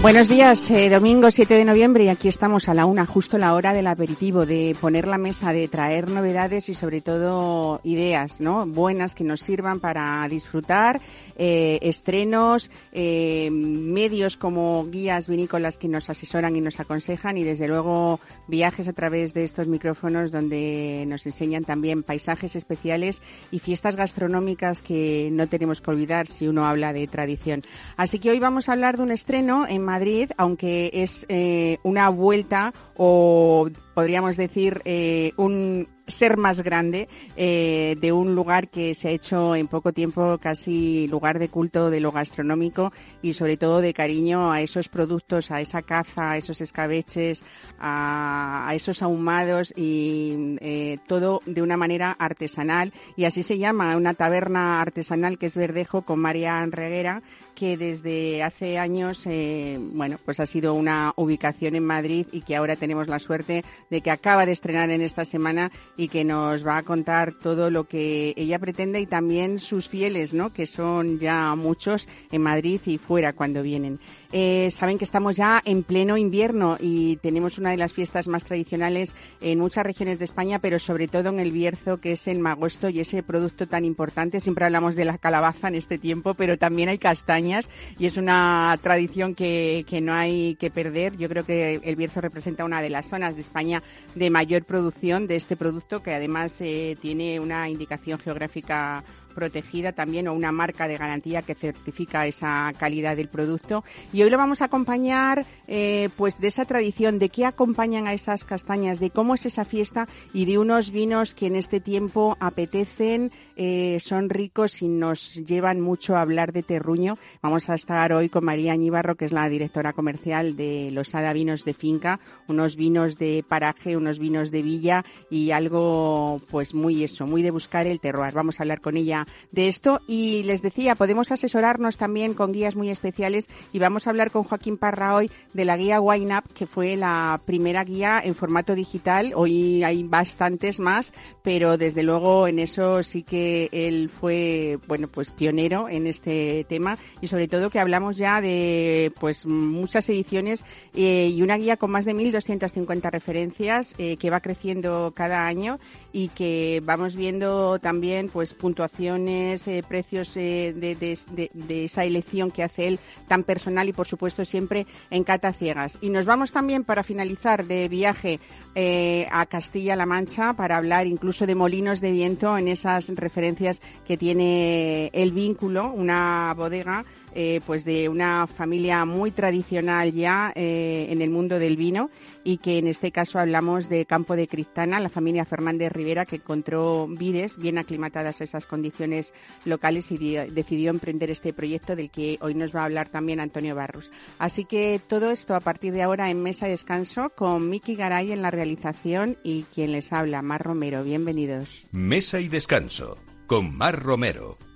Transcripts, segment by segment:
Buenos días, eh, domingo 7 de noviembre y aquí estamos a la una, justo la hora del aperitivo, de poner la mesa, de traer novedades y sobre todo ideas, ¿no? Buenas que nos sirvan para disfrutar, eh, estrenos, eh, medios como guías vinícolas que nos asesoran y nos aconsejan y desde luego viajes a través de estos micrófonos donde nos enseñan también paisajes especiales y fiestas gastronómicas que no tenemos que olvidar si uno habla de tradición. Así que hoy vamos a hablar de un estreno en Madrid, aunque es eh, una vuelta o podríamos decir eh, un ser más grande eh, de un lugar que se ha hecho en poco tiempo casi lugar de culto de lo gastronómico y sobre todo de cariño a esos productos, a esa caza, a esos escabeches, a, esos ahumados y todo de una manera artesanal. Y así se llama una taberna artesanal que es Verdejo con María Reguera que desde hace años, eh, bueno, pues ha sido una ubicación en Madrid y que ahora tenemos la suerte de que acaba de estrenar en esta semana y que nos va a contar todo lo que ella pretende y también sus fieles, ¿no? Que son ya muchos en Madrid y fuera cuando vienen. Eh, saben que estamos ya en pleno invierno y tenemos una de las fiestas más tradicionales en muchas regiones de España, pero sobre todo en el Bierzo, que es el magosto y ese producto tan importante. Siempre hablamos de la calabaza en este tiempo, pero también hay castañas y es una tradición que, que no hay que perder. Yo creo que el Bierzo representa una de las zonas de España de mayor producción de este producto, que además eh, tiene una indicación geográfica protegida también o una marca de garantía que certifica esa calidad del producto. Y hoy lo vamos a acompañar eh, pues de esa tradición, de qué acompañan a esas castañas, de cómo es esa fiesta y de unos vinos que en este tiempo apetecen, eh, son ricos y nos llevan mucho a hablar de terruño. Vamos a estar hoy con María Añíbarro, que es la directora comercial de los Ada Vinos de Finca, unos vinos de paraje, unos vinos de villa y algo pues muy eso, muy de buscar el terroir. Vamos a hablar con ella de esto. Y les decía, podemos asesorarnos también con guías muy especiales y vamos a hablar con Joaquín Parra hoy de la guía Wine Up, que fue la primera guía en formato digital. Hoy hay bastantes más, pero desde luego en eso sí que él fue, bueno, pues pionero en este tema y sobre todo que hablamos ya de pues muchas ediciones eh, y una guía con más de 1.250 referencias eh, que va creciendo cada año y que vamos viendo también pues puntuación eh, precios eh, de, esa elección que hace él tan personal y, por supuesto, siempre en cata ciegas. Y nos vamos también, para finalizar, de viaje eh, a Castilla-La Mancha para hablar incluso de molinos de viento en esas referencias que tiene el vínculo, una bodega eh, pues de una familia muy tradicional ya eh, en el mundo del vino y que en este caso hablamos de Campo de Cristana, la familia Fernández Rivera que encontró vides bien aclimatadas a esas condiciones locales y decidió emprender este proyecto del que hoy nos va a hablar también Antonio Barros. Así que todo esto a partir de ahora en Mesa de Descanso con Miki Garay en la realización y quien les habla, Mar Romero. Bienvenidos. Mesa y Descanso con Mar Romero.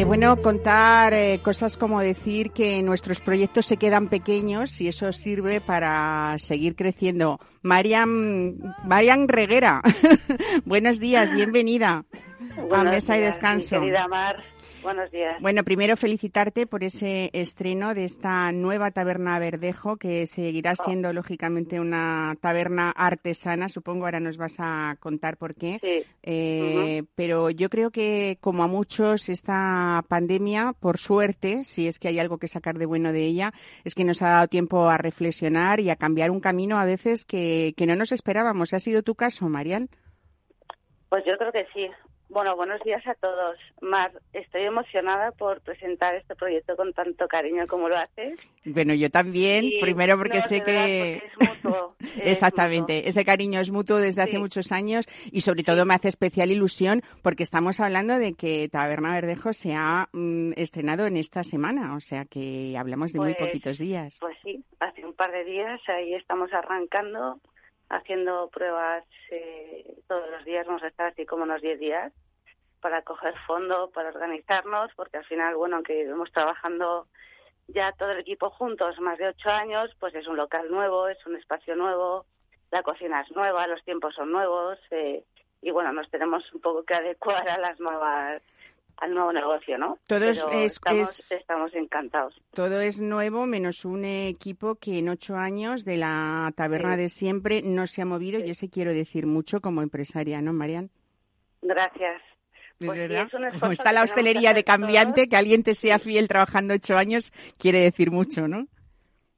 Qué bueno contar eh, cosas como decir que nuestros proyectos se quedan pequeños y eso sirve para seguir creciendo. Marian, Marian Reguera, buenos días, bienvenida a Mesa y Descanso. Querida Mar. Buenos días. Bueno, primero felicitarte por ese estreno de esta nueva taberna Verdejo, que seguirá oh. siendo lógicamente una taberna artesana. Supongo ahora nos vas a contar por qué. Sí. Eh, pero yo creo que, como a muchos, esta pandemia, por suerte, si es que hay algo que sacar de bueno de ella, es que nos ha dado tiempo a reflexionar y a cambiar un camino a veces que, que no nos esperábamos. ¿Ha sido tu caso, Marian? Pues yo creo que sí. Bueno, buenos días a todos. Mar, estoy emocionada por presentar este proyecto con tanto cariño como lo haces. Bueno, yo también, primero porque sé que... es mutuo, Exactamente, ese cariño es mutuo desde hace muchos años y sobre todo me hace especial ilusión porque estamos hablando de que Taberna Verdejo se ha mm, estrenado en esta semana, o sea que hablamos de muy pues, poquitos días. Pues sí, hace un par de días ahí estamos arrancando haciendo pruebas eh, todos los días, vamos a estar así como unos 10 días para coger fondo, para organizarnos, porque al final, bueno, aunque estamos trabajando ya todo el equipo juntos más de ocho años, pues es un local nuevo, es un espacio nuevo, la cocina es nueva, los tiempos son nuevos eh, y bueno, nos tenemos un poco que adecuar a las nuevas al nuevo negocio, ¿no? Todo es, estamos, encantados. Todo es nuevo, menos un equipo que en ocho años de la taberna de siempre no se ha movido, y eso quiero decir mucho como empresaria, ¿no, Marian? Gracias. Pues como está la hostelería de cambiante, que alguien te sea fiel trabajando ocho años, quiere decir mucho, ¿no?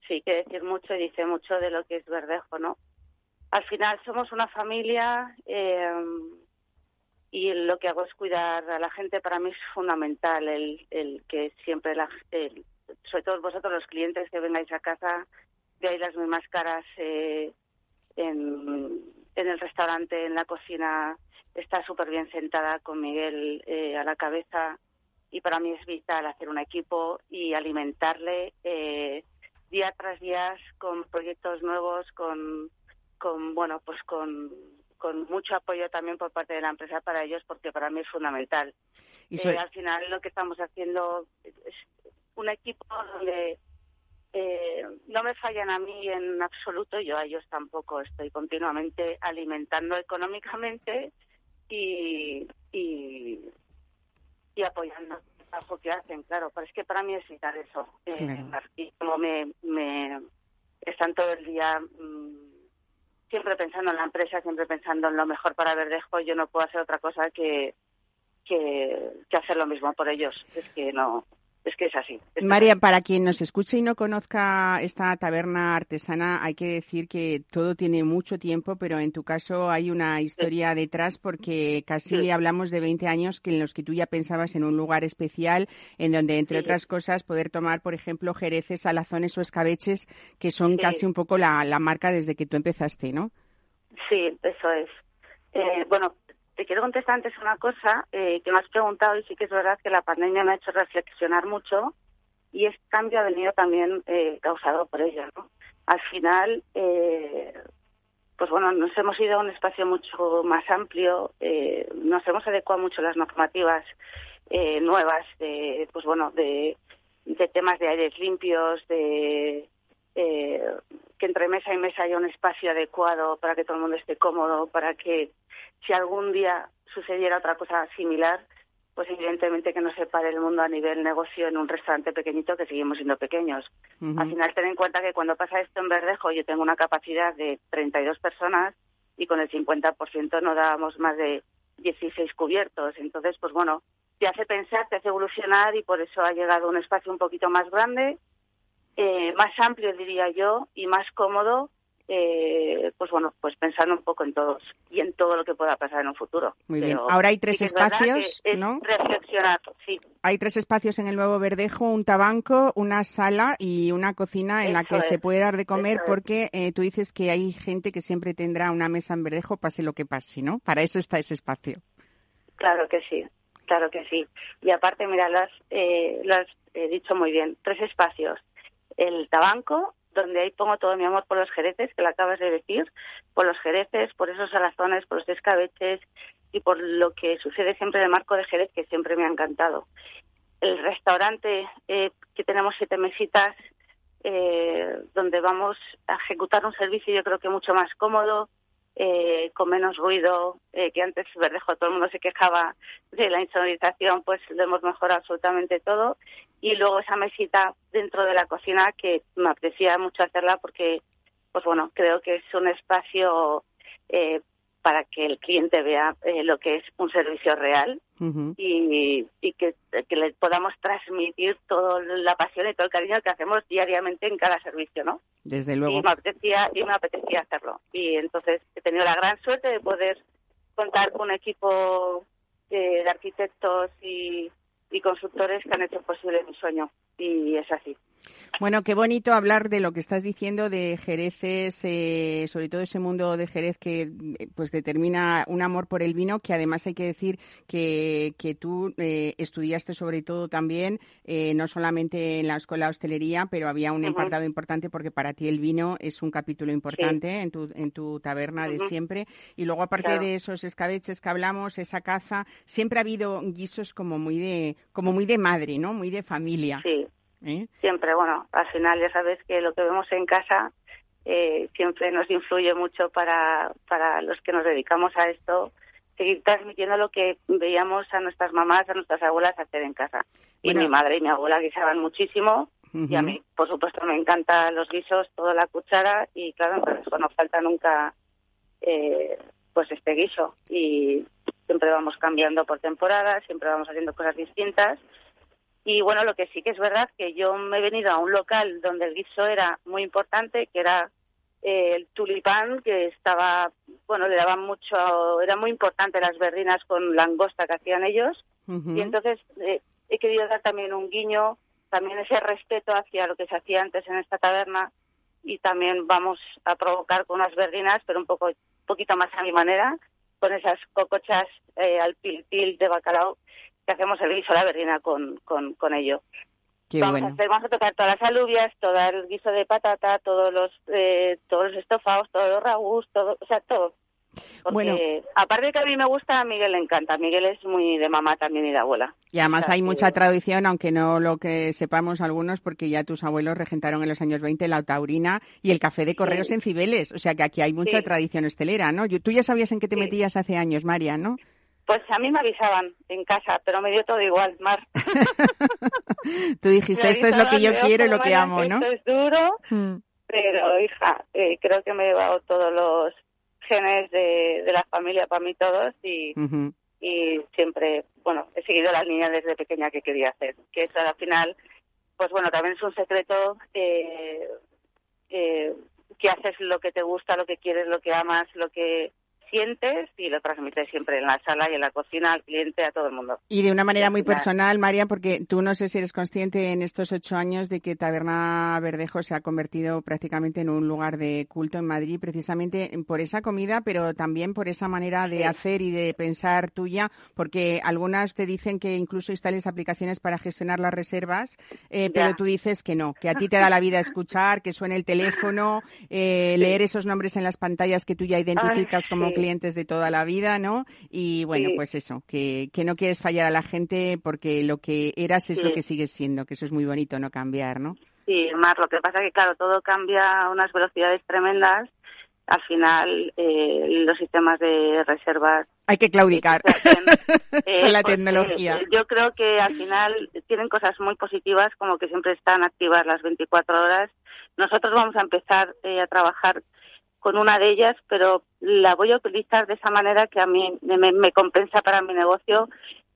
Sí, quiere decir mucho y dice mucho de lo que es Verdejo, ¿no? Al final somos una familia eh, y lo que hago es cuidar a la gente. Para mí es fundamental el, el que siempre, la, sobre todo vosotros los clientes que vengáis a casa, veáis las mismas caras eh, en, en el restaurante, en la cocina. Está súper bien sentada con Miguel eh, a la cabeza y para mí es vital hacer un equipo y alimentarle eh, día tras día con proyectos nuevos, con, con bueno, pues con con mucho apoyo también por parte de la empresa para ellos, porque para mí es fundamental. Y eh, al final lo que estamos haciendo es un equipo donde eh, no me fallan a mí en absoluto, yo a ellos tampoco. Estoy continuamente alimentando económicamente y, y, y apoyando el trabajo que hacen, claro. Pero es que para mí es vital eso. Eh, y como me, me están todo el día... Mm, siempre pensando en la empresa, siempre pensando en lo mejor para Verdejo, yo no puedo hacer otra cosa que, que, hacer lo mismo por ellos. Es que no, es que es así. María, para quien nos escuche y no conozca esta taberna artesana, hay que decir que todo tiene mucho tiempo, pero en tu caso hay una historia detrás porque casi hablamos de 20 años que en los que tú ya pensabas en un lugar especial, en donde, entre otras cosas, poder tomar, por ejemplo, jereces, alazones o escabeches, que son casi un poco la, la marca desde que tú empezaste, ¿no? Sí, eso es. Eh, bueno, te quiero contestar antes una cosa eh, que me has preguntado y sí que es verdad que la pandemia me ha hecho reflexionar mucho y este cambio ha venido también eh, causado por ella. ¿no? Al final, eh, pues bueno, nos hemos ido a un espacio mucho más amplio, eh, nos hemos adecuado mucho a las normativas eh, nuevas de, pues bueno, de, de temas de aires limpios, de eh, que entre mesa y mesa haya un espacio adecuado para que todo el mundo esté cómodo, para que si algún día sucediera otra cosa similar, pues evidentemente que no se pare el mundo a nivel negocio en un restaurante pequeñito que seguimos siendo pequeños. Al final ten en cuenta que cuando pasa esto en Verdejo yo tengo una capacidad de 32 personas y con el 50% no dábamos más de 16 cubiertos. Entonces, pues bueno, te hace pensar, te hace evolucionar y por eso ha llegado un espacio un poquito más grande eh, más amplio, diría yo, y más cómodo, eh, pues bueno, pues pensando un poco en todos y en todo lo que pueda pasar en un futuro. Muy bien. Ahora hay tres espacios, ¿no? Reflexionar, sí. Hay tres espacios en el Nuevo Verdejo, un tabanco, una sala y una cocina en la que se puede dar de comer porque eh, tú dices que hay gente que siempre tendrá una mesa en Verdejo, pase lo que pase, ¿no? Para eso está ese espacio. Claro que sí, claro que sí. Y aparte, mira, lo has, eh, lo has dicho muy bien, tres espacios el tabanco, donde ahí pongo todo mi amor por los jereces, que lo acabas de decir, por los jereces, por esos alazones, por los escabeches y por lo que sucede siempre en el marco de Jerez, que siempre me ha encantado. El restaurante, eh, que tenemos siete mesitas, eh, donde vamos a ejecutar un servicio yo creo que mucho más cómodo, eh, con menos ruido, eh, que antes Verdejo todo el mundo se quejaba de la insonorización, pues lo hemos absolutamente todo. Y luego esa mesita dentro de la cocina que me apetecía mucho hacerla porque, pues bueno, creo que es un espacio eh, para que el cliente vea eh, lo que es un servicio real y, que, le podamos transmitir toda la pasión y todo el cariño que hacemos diariamente en cada servicio, ¿no? Desde luego. Y me apetecía, y me apetecía hacerlo. Y entonces he tenido la gran suerte de poder contar con un equipo de, arquitectos y, y consultores que han hecho posible mi sueño. Y es así. Bueno, qué bonito hablar de lo que estás diciendo de Jereces, eh, sobre todo ese mundo de Jerez que eh, pues determina un amor por el vino, que además hay que decir que, que tú eh, estudiaste sobre todo también, no solamente en la escuela de hostelería, pero había un apartado importante porque para ti el vino es un capítulo importante en, tu, en tu taberna de siempre. Y luego aparte de esos escabeches que hablamos, esa caza, siempre ha habido guisos como muy de, como muy de madre, ¿no? Muy de familia. Sí. ¿Eh? Siempre, bueno, al final ya sabes que lo que vemos en casa eh, siempre nos influye mucho para, para los que nos dedicamos a esto, seguir transmitiendo lo que veíamos a nuestras mamás, a nuestras abuelas hacer en casa. Y mi madre y mi abuela guisaban muchísimo, y a mí, por supuesto, me encantan los guisos, toda la cuchara, y claro, entonces no falta nunca eh, pues este guiso. Y siempre vamos cambiando por temporada, siempre vamos haciendo cosas distintas, y bueno, lo que sí que es verdad que yo me he venido a un local donde el guiso era muy importante, que era eh, el tulipán, que estaba, bueno, le daban mucho, era muy importante las verdinas con langosta que hacían ellos. Y entonces eh, he querido dar también un guiño, también ese respeto hacia lo que se hacía antes en esta taberna. Y también vamos a provocar con unas verdinas, pero un poco, poquito más a mi manera, con esas cocochas eh, al pil pil de bacalao que hacemos el guiso la verdina con, con, con ello. vamos, a hacer, vamos a tocar todas las alubias, todo el guiso de patata, todos los eh, todos los estofados, todos los ragús, todo, o sea, todo. Porque, bueno, aparte de que a mí me gusta, a Miguel le encanta. Miguel es muy de mamá también y de abuela. Y además hay mucha tradición, aunque no lo que sepamos algunos, porque ya tus abuelos regentaron en los años 20 la taurina y el café de correos en Cibeles. O sea que aquí hay mucha tradición estelera, ¿no? Tú ya sabías en qué te metías hace años, María, ¿no? Pues a mí me avisaban en casa, pero me dio todo igual, Mar. Tú dijiste, esto es lo que yo quiero y lo que amo, ¿no? Esto es duro, mm. pero hija, eh, creo que me he llevado todos los genes de, la familia para mí todos y, y siempre, bueno, he seguido la línea desde pequeña que quería hacer, que eso al final, pues bueno, también es un secreto eh, eh, que haces lo que te gusta, lo que quieres, lo que amas, lo que sientes y lo transmites siempre en la sala y en la cocina al cliente, a todo el mundo. Y de una manera muy personal, María, porque tú no sé si eres consciente en estos ocho años de que Taberna Verdejo se ha convertido prácticamente en un lugar de culto en Madrid, precisamente por esa comida, pero también por esa manera de hacer y de pensar tuya, porque algunas te dicen que incluso instales aplicaciones para gestionar las reservas, eh, pero tú dices que no, que a ti te da la vida escuchar, que suene el teléfono, eh, leer esos nombres en las pantallas que tú ya identificas como clientes de toda la vida, ¿no? Y bueno, pues eso, que, que no quieres fallar a la gente porque lo que eras es lo que sigues siendo, que eso es muy bonito, no cambiar, ¿no? Sí, más lo que pasa es que, claro, todo cambia a unas velocidades tremendas. Al final, eh, los sistemas de reservas hay que claudicar eh, con la tecnología. Eh, yo creo que al final tienen cosas muy positivas, como que siempre están activas las 24 horas. Nosotros vamos a empezar a trabajar con una de ellas, pero la voy a utilizar de esa manera que a mí me, compensa para mi negocio,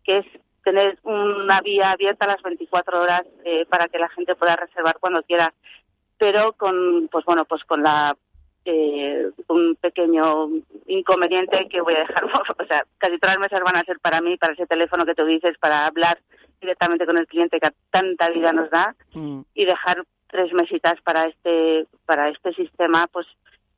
que es tener una vía abierta a las 24 horas eh, para que la gente pueda reservar cuando quiera, pero con, pues bueno, pues con la eh, un pequeño inconveniente que voy a dejar, o sea, casi todas las mesas van a ser para mí, para ese teléfono que tú dices, para hablar directamente con el cliente que tanta vida nos da mm. y dejar tres mesitas para este para este sistema, pues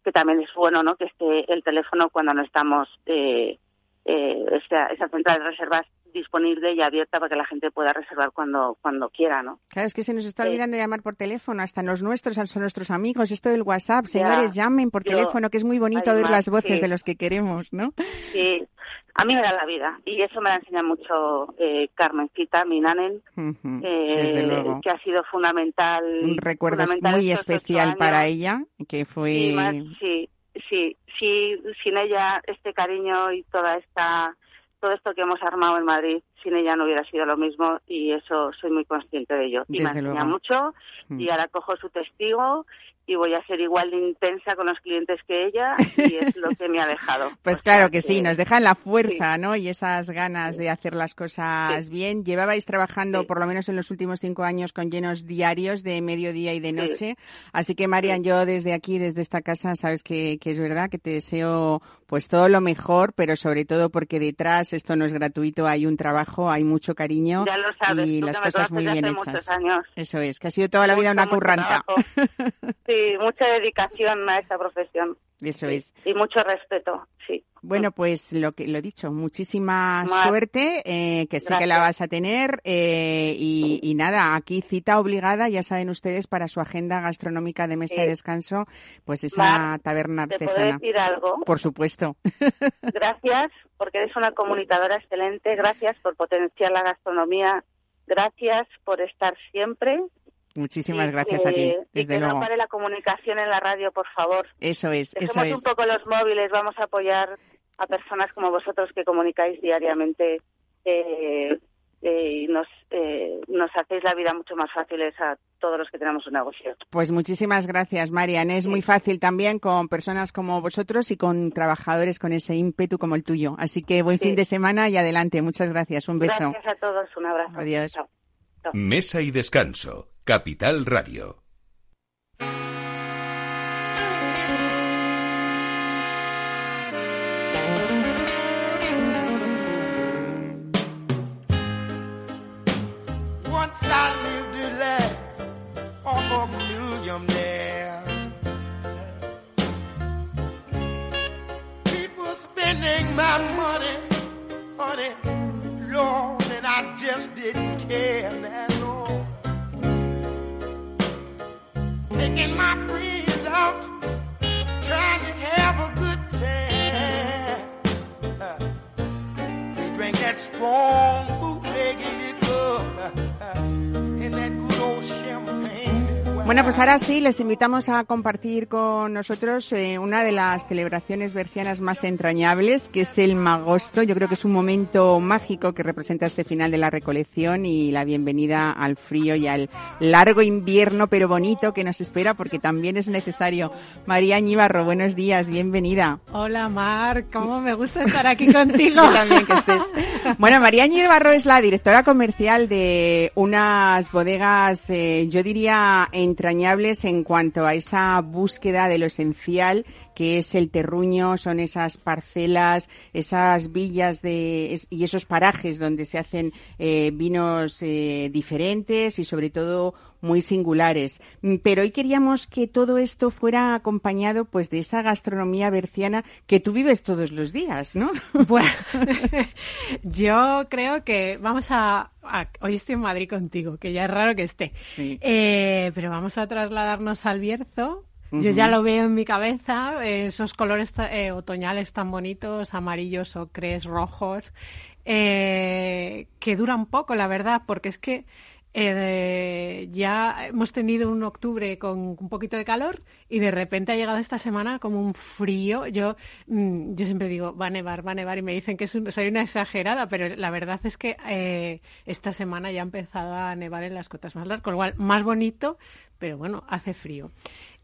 que también es bueno ¿no? que esté el teléfono cuando no estamos, eh, eh, esa, esa central de reservas disponible y abierta para que la gente pueda reservar cuando, cuando quiera, ¿no? Claro, es que se nos está olvidando llamar por teléfono, hasta los nuestros, hasta nuestros amigos, esto del WhatsApp, señores, llamen por teléfono, que es muy bonito oír las voces de los que queremos, ¿no? Sí, a mí me da la vida y eso me la enseña mucho eh, Carmencita, mi nanen, eh, que ha sido fundamental. Un recuerdo muy especial para ella, que fue... sí, sí, sí, sin ella este cariño y toda esta todo esto que hemos armado en Madrid sin ella no hubiera sido lo mismo y eso soy muy consciente de ello. y me enseña mucho y mm. ahora cojo su testigo y voy a ser igual de intensa con los clientes que ella y es lo que me ha dejado. Pues claro que, sí, nos dejan la fuerza, ¿no? Y esas ganas de hacer las cosas bien. Llevabais trabajando por lo menos en los últimos cinco años con llenos diarios de mediodía y de noche. Así que Marian, yo desde aquí, desde esta casa, sabes que, que es verdad que te deseo pues todo lo mejor, pero sobre todo porque detrás esto no es gratuito, hay un trabajo, hay mucho cariño y las cosas muy bien hechas. Eso es, que ha sido toda la vida una curranta. Sí, mucha dedicación a esa profesión. Eso es. Y mucho respeto, sí. Bueno, pues lo que lo dicho, muchísima suerte, eh, que sé que la vas a tener eh, y, nada, aquí cita obligada, ya saben ustedes, para su agenda gastronómica de mesa de descanso, pues esa taberna artesana. ¿te puedo decir algo? Por supuesto. Gracias, porque eres una comunicadora excelente. Gracias por potenciar la gastronomía. Gracias por estar siempre Muchísimas gracias a ti, desde y que no pare la comunicación en la radio, por favor. Eso es, eso es. un poco los móviles, vamos a apoyar a personas como vosotros que comunicáis diariamente eh, eh, y nos, eh, nos hacéis la vida mucho más fácil a todos los que tenemos un negocio. Pues muchísimas gracias, Marian. Es muy fácil también con personas como vosotros y con trabajadores con ese ímpetu como el tuyo. Así que buen fin de semana y adelante. Muchas gracias. Un beso. Gracias a todos. Un abrazo. Adiós. Mesa y descanso. Capital Radio. Once I lived a life of a millionaire. People spending my money, money, Lord, and I just didn't care that taking my friends out, trying to have a good time. We drank that strong Bueno, pues ahora sí, les invitamos a compartir con nosotros eh, una de las celebraciones bercianas más entrañables, que es el Magosto. Yo creo que es un momento mágico que representa ese final de la recolección y la bienvenida al frío y al largo invierno, pero bonito que nos espera, porque también es necesario. María Ñibarro, buenos días, bienvenida. Hola, Mar, cómo me gusta estar aquí contigo. también que estés. Bueno, María Ñibarro es la directora comercial de unas bodegas, eh, yo diría, en entrañables en cuanto a esa búsqueda de lo esencial que es el terruño, son esas parcelas, esas villas de, y esos parajes donde se hacen eh, vinos eh, diferentes y sobre todo muy singulares. Mm, pero hoy queríamos que todo esto fuera acompañado pues de esa gastronomía berciana que tú vives todos los días, ¿no? Bueno, yo creo que vamos a, hoy estoy en Madrid contigo, que ya es raro que esté. Eh, pero vamos a trasladarnos al Bierzo. Yo ya lo veo en mi cabeza, esos colores eh, otoñales tan bonitos, amarillos, ocres, rojos, eh, que duran poco, la verdad, porque es que eh, ya hemos tenido un octubre con un poquito de calor y de repente ha llegado esta semana como un frío. Yo, mm, yo siempre digo, va a nevar, va a nevar y me dicen que soy una exagerada, pero la verdad es que eh, esta semana ya ha empezado a nevar en las cotas más largas, con lo cual más bonito, pero bueno, hace frío.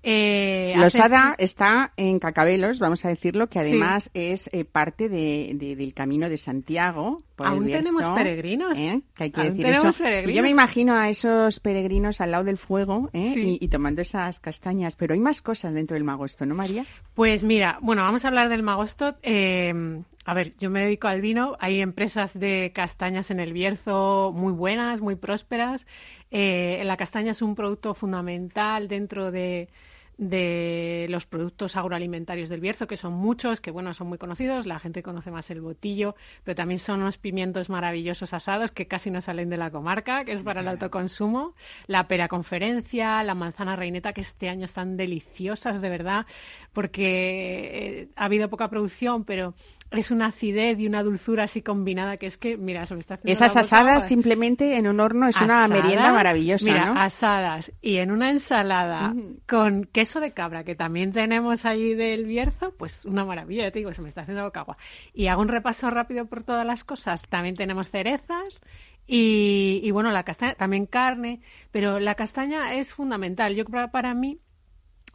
Eh, Losada está en Cacabelos, vamos a decirlo, que además es eh, parte de, del Camino de Santiago. Aún tenemos peregrinos. ¿eh? Que hay que decir eso. Yo me imagino a esos peregrinos al lado del fuego ¿eh? y, tomando esas castañas. Pero hay más cosas dentro del Magosto, ¿no, María? Pues mira, bueno, vamos a hablar del Magosto. a ver, yo me dedico al vino. Hay empresas de castañas en el Bierzo muy buenas, muy prósperas. la castaña es un producto fundamental dentro de de los productos agroalimentarios del Bierzo, que son muchos, que bueno, son muy conocidos, la gente conoce más el botillo, pero también son unos pimientos maravillosos asados que casi no salen de la comarca, que es para el autoconsumo, la pera conferencia, la manzana reineta, que este año están deliciosas, de verdad, porque eh, ha habido poca producción, pero es una acidez y una dulzura así combinada que es que, mira, se me está haciendo Esas asadas simplemente en un horno es una merienda maravillosa, mira, asadas y en una ensalada con queso de cabra que también tenemos ahí del Bierzo, pues una maravilla, te digo, se me está haciendo boca agua. Y hago un repaso rápido por todas las cosas. También tenemos cerezas y, bueno, la castaña, también carne, pero la castaña es fundamental. Yo creo para mí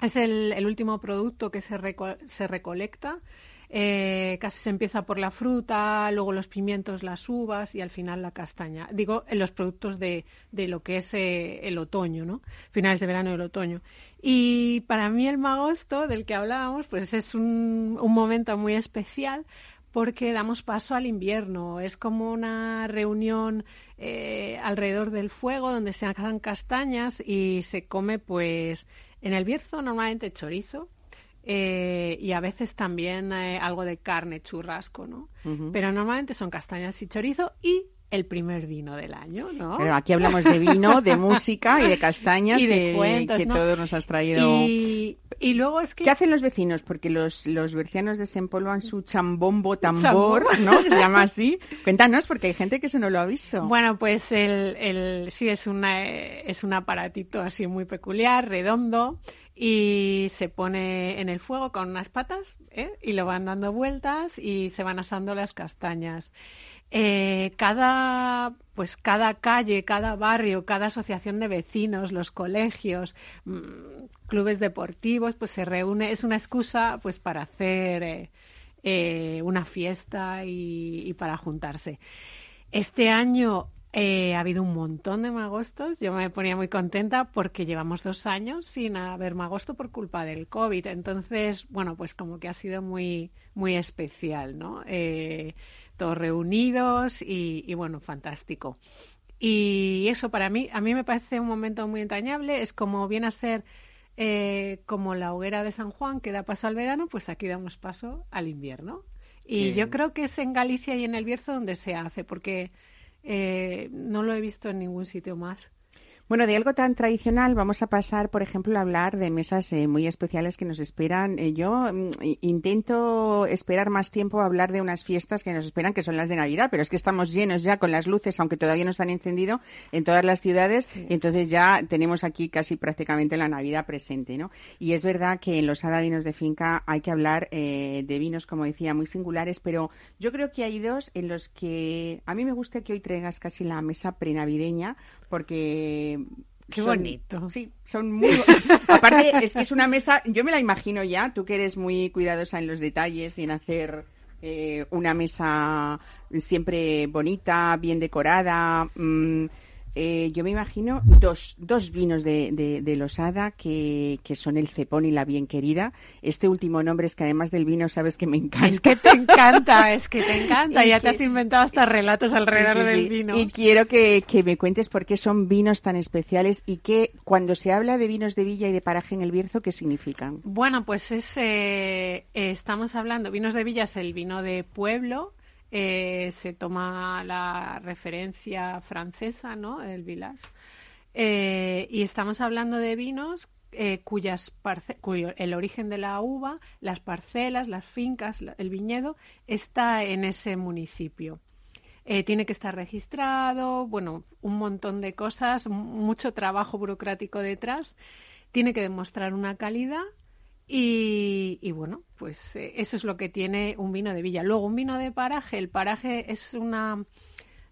es el, el último producto que se, se recolecta eh, casi se empieza por la fruta, luego los pimientos, las uvas y al final la castaña. Digo, en los productos de, de lo que es eh, el otoño, ¿no? Finales de verano y el otoño. Y para mí el magosto del que hablábamos, pues es un, un momento muy especial porque damos paso al invierno. Es como una reunión eh, alrededor del fuego donde se hacen castañas y se come, pues, en el Bierzo normalmente chorizo, eh, y a veces también eh, algo de carne, churrasco, ¿no? Pero normalmente son castañas y chorizo y el primer vino del año, ¿no? Pero aquí hablamos de vino, de música y de castañas y de que, todos nos has traído. Y, luego es que... ¿Qué hacen los vecinos? Porque los, los bercianos desempolvan su chambombo tambor, ¿no? se llama así. Cuéntanos, porque hay gente que eso no lo ha visto. Bueno, pues el, el sí es, una, es un aparatito así muy peculiar, redondo, y se pone en el fuego con unas patas ¿eh? y lo van dando vueltas y se van asando las castañas. Eh, cada pues cada calle, cada barrio, cada asociación de vecinos, los colegios, mm, clubes deportivos, pues se reúne, es una excusa pues para hacer eh, una fiesta y, y para juntarse. Este año eh, ha habido un montón de magostos. Yo me ponía muy contenta porque llevamos dos años sin haber magosto por culpa del COVID. Entonces, bueno, pues como que ha sido muy, muy especial, ¿no? Eh, todos reunidos y, bueno, fantástico. Y eso para mí, a mí me parece un momento muy entrañable. Es como viene a ser eh, como la hoguera de San Juan que da paso al verano, pues aquí damos paso al invierno. Y yo creo que es en Galicia y en el Bierzo donde se hace, porque eh, no lo he visto en ningún sitio más. Bueno, de algo tan tradicional vamos a pasar, por ejemplo, a hablar de mesas eh, muy especiales que nos esperan. Eh, yo mm, intento esperar más tiempo a hablar de unas fiestas que nos esperan, que son las de Navidad, pero es que estamos llenos ya con las luces, aunque todavía no se han encendido en todas las ciudades, y entonces ya tenemos aquí casi prácticamente la Navidad presente, ¿no? Y es verdad que en los Adavinos de Finca hay que hablar eh, de vinos, como decía, muy singulares, pero yo creo que hay dos en los que a mí me gusta que hoy traigas casi la mesa prenavideña, porque Qué bonito. Sí, son muy. Aparte, es que es una mesa, yo me la imagino ya, tú que eres muy cuidadosa en los detalles y en hacer eh, una mesa siempre bonita, bien decorada. Mm, eh, yo me imagino dos, dos vinos de, de, Losada que, que, son el Cepón y la Bien Querida. Este último nombre es que además del vino sabes que me encanta. Es que te encanta, es que te encanta. ya te has inventado hasta relatos alrededor del vino. Y quiero que, que, me cuentes por qué son vinos tan especiales y que cuando se habla de vinos de villa y de paraje en el Bierzo, ¿qué significan? Bueno, pues es, eh, estamos hablando, vinos de villa es el vino de pueblo, eh, se toma la referencia francesa, ¿no? El village. Eh, y estamos hablando de vinos eh, cuyas cuyo el origen de la uva, las parcelas, las fincas, el viñedo está en ese municipio. tiene que estar registrado, bueno, un montón de cosas, mucho trabajo burocrático detrás. Tiene que demostrar una calidad y, bueno, pues eh, eso es lo que tiene un vino de villa. Luego, un vino de paraje, el paraje es una,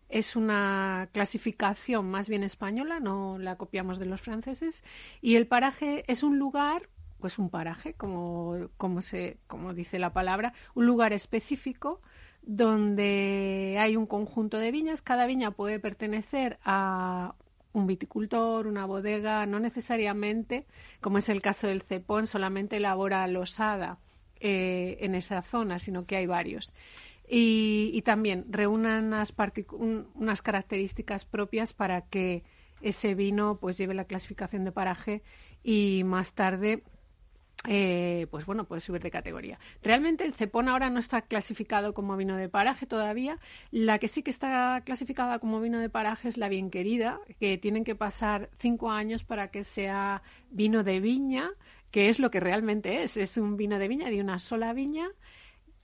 es una clasificación más bien española, no la copiamos de los franceses, y el paraje es un lugar, pues un paraje, como, como, se, como dice la palabra, un lugar específico donde hay un conjunto de viñas, cada viña puede pertenecer a un viticultor, una bodega, no necesariamente, como es el caso del cepón, solamente elabora losada eh, en esa zona, sino que hay varios. Y, también reúnan unas, unas características propias para que ese vino pues lleve la clasificación de paraje y más tarde eh, pues bueno, puede subir de categoría. Realmente el cepón ahora no está clasificado como vino de paraje todavía. La que sí que está clasificada como vino de paraje es la bien querida, que tienen que pasar cinco años para que sea vino de viña, que es lo que realmente es. Es un vino de viña de una sola viña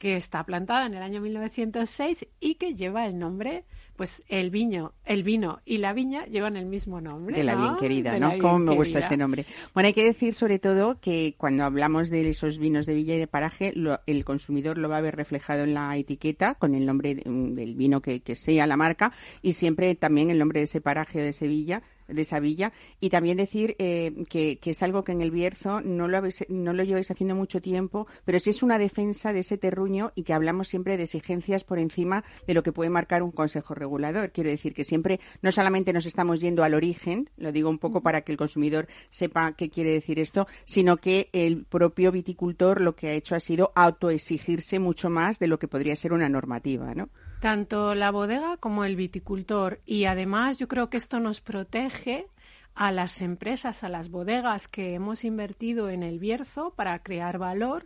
que está plantada en el año 1906 y que lleva el nombre pues el vino, el vino y la viña llevan el mismo nombre. De la bien querida, ¿no? Cómo me gusta ese nombre. Bueno, hay que decir sobre todo que cuando hablamos de esos vinos de villa y de paraje, el consumidor lo va a ver reflejado en la etiqueta con el nombre del vino que, que sea la marca y siempre también el nombre de ese paraje o de Sevilla de esa villa. Y también decir eh, que, es algo que en el Bierzo no lo, no lo lleváis haciendo mucho tiempo, pero sí es una defensa de ese terruño y que hablamos siempre de exigencias por encima de lo que puede marcar un consejo regulador. Quiero decir que siempre no solamente nos estamos yendo al origen, lo digo un poco para que el consumidor sepa qué quiere decir esto, sino que el propio viticultor lo que ha hecho ha sido autoexigirse mucho más de lo que podría ser una normativa, ¿no? Tanto la bodega como el viticultor. Y además yo creo que esto nos protege a las empresas, a las bodegas que hemos invertido en el Bierzo para crear valor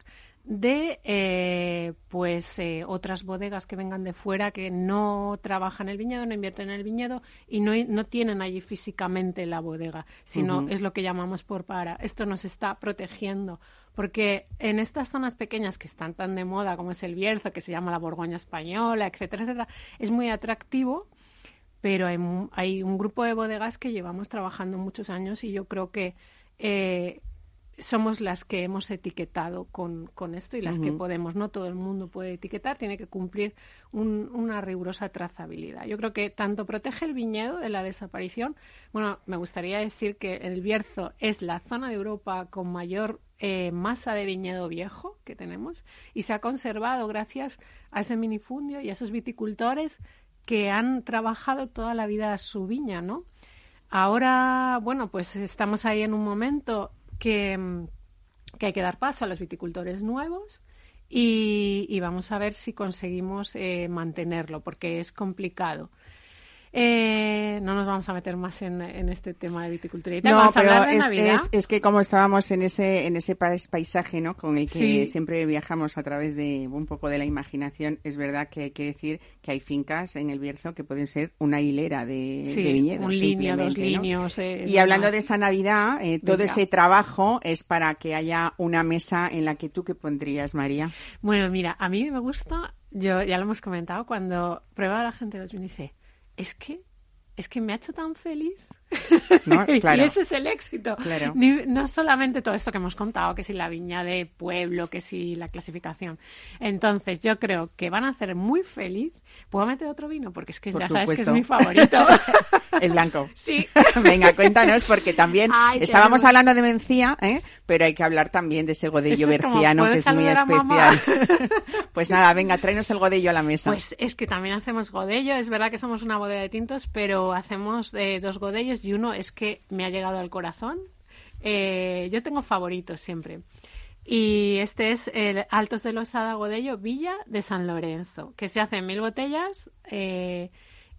de eh, pues eh, otras bodegas que vengan de fuera que no trabajan el viñedo, no invierten en el viñedo y no, no tienen allí físicamente la bodega, sino es lo que llamamos por para. Esto nos está protegiendo porque en estas zonas pequeñas que están tan de moda como es el Bierzo, que se llama la Borgoña española, etcétera, etcétera, es muy atractivo, pero hay, un grupo de bodegas que llevamos trabajando muchos años y yo creo que eh, somos las que hemos etiquetado con, esto y las que podemos. No todo el mundo puede etiquetar, tiene que cumplir una rigurosa trazabilidad. Yo creo que tanto protege el viñedo de la desaparición. Bueno, me gustaría decir que el Bierzo es la zona de Europa con mayor eh, masa de viñedo viejo que tenemos y se ha conservado gracias a ese minifundio y a esos viticultores que han trabajado toda la vida su viña, ¿no? Ahora, bueno, pues estamos ahí en un momento que, que hay que dar paso a los viticultores nuevos y, vamos a ver si conseguimos eh, mantenerlo, porque es complicado. Eh, no nos vamos a meter más en, este tema de viticultura. no, pero es, que como estábamos en ese en ese paisaje, ¿no? Con el que siempre viajamos a través de un poco de la imaginación, es verdad que hay que decir que hay fincas en el Bierzo que pueden ser una hilera de, viñedos. Un línea, dos líneas. Eh, y hablando de esa Navidad, eh, todo ese trabajo es para que haya una mesa en la que tú qué pondrías, María. Bueno, mira, a mí me gusta, yo ya lo hemos comentado, cuando prueba la gente los vinos y dice es que, es que me ha hecho tan feliz. y ese es el éxito. no solamente todo esto que hemos contado, que si la viña de pueblo, que si la clasificación. Entonces, yo creo que van a hacer muy feliz ¿Puedo meter otro vino? Porque es que ya sabes que es mi favorito. el blanco. Sí. Venga, cuéntanos, porque también estábamos hablando de Mencía, ¿eh? pero hay que hablar también de ese godello berciano, que es muy especial. pues nada, venga, tráenos el godello a la mesa. Pues es que también hacemos godello. Es verdad que somos una bodega de tintos, pero hacemos eh, dos godellos y uno es que me ha llegado al corazón. Eh, yo tengo favoritos siempre. Y este es el Altos de Losada Godello Villa de San Lorenzo, que se hace en mil botellas eh,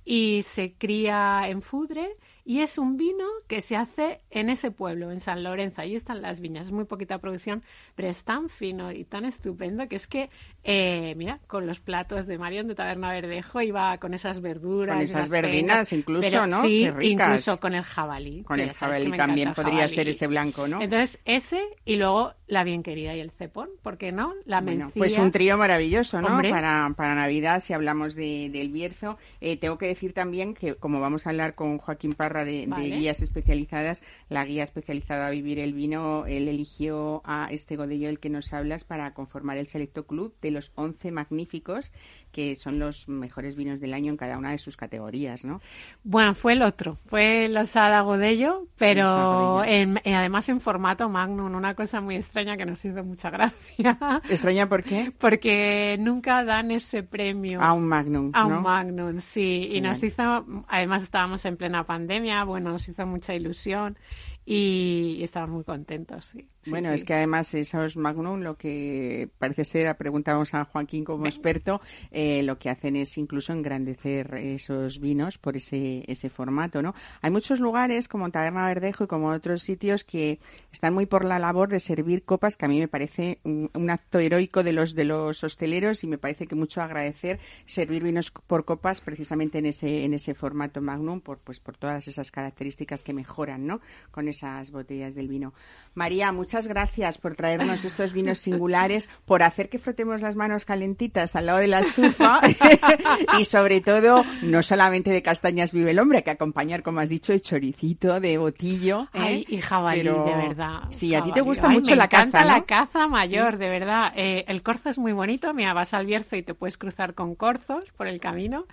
y se cría en Fudre y es un vino que se hace en ese pueblo, en San Lorenzo. Ahí están las viñas. Es muy poquita producción, pero es tan fino y tan estupendo que es que, eh, mira, con los platos de Marion de Taberna Verdejo iba con esas verduras. Con esas verdinas incluso, ¿no? Sí, incluso con el jabalí. Con el jabalí también podría ser ese blanco, ¿no? Entonces, ese y luego la bien querida y el cepón, ¿por qué no? La bueno, Pues un trío maravilloso, ¿no? Para, para Navidad, si hablamos de, del Bierzo. Eh, tengo que decir también que, como vamos a hablar con Joaquín Parra, de, guías especializadas, la guía especializada a vivir el vino, él eligió a este Godello del que nos hablas para conformar el selecto club de los 11 magníficos que son los mejores vinos del año en cada una de sus categorías, ¿no? Bueno, fue el otro, fue Osada Godello, pero en, además en formato Magnum, una cosa muy extraña que nos hizo mucha gracia. ¿Extraña por qué? Porque nunca dan ese premio. A un Magnum, A un Magnum, sí. Y nos hizo, además estábamos en plena pandemia, bueno, nos hizo mucha ilusión y estaban muy contentos, sí. Bueno, es que además esos Magnum, lo que parece ser, preguntábamos a Joaquín como experto, eh, lo que hacen es incluso engrandecer esos vinos por ese, ese formato, ¿no? Hay muchos lugares como Taberna Verdejo y como otros sitios que están muy por la labor de servir copas, que a mí me parece un, acto heroico de los de los hosteleros y me parece que mucho agradecer servir vinos por copas precisamente en ese en ese formato Magnum por pues por todas esas características que mejoran, ¿no? Con esas botellas del vino. María, muchas gracias por traernos estos vinos singulares, por hacer que frotemos las manos calentitas al lado de la estufa y sobre todo, no solamente de castañas vive el hombre, que acompañar, como has dicho, el choricito de botillo. ¿eh? y jabalí, de verdad. Sí, a ti te gusta mucho la caza, la caza mayor, de verdad. Eh, el corzo es muy bonito, mira, vas al Bierzo y te puedes cruzar con corzos por el camino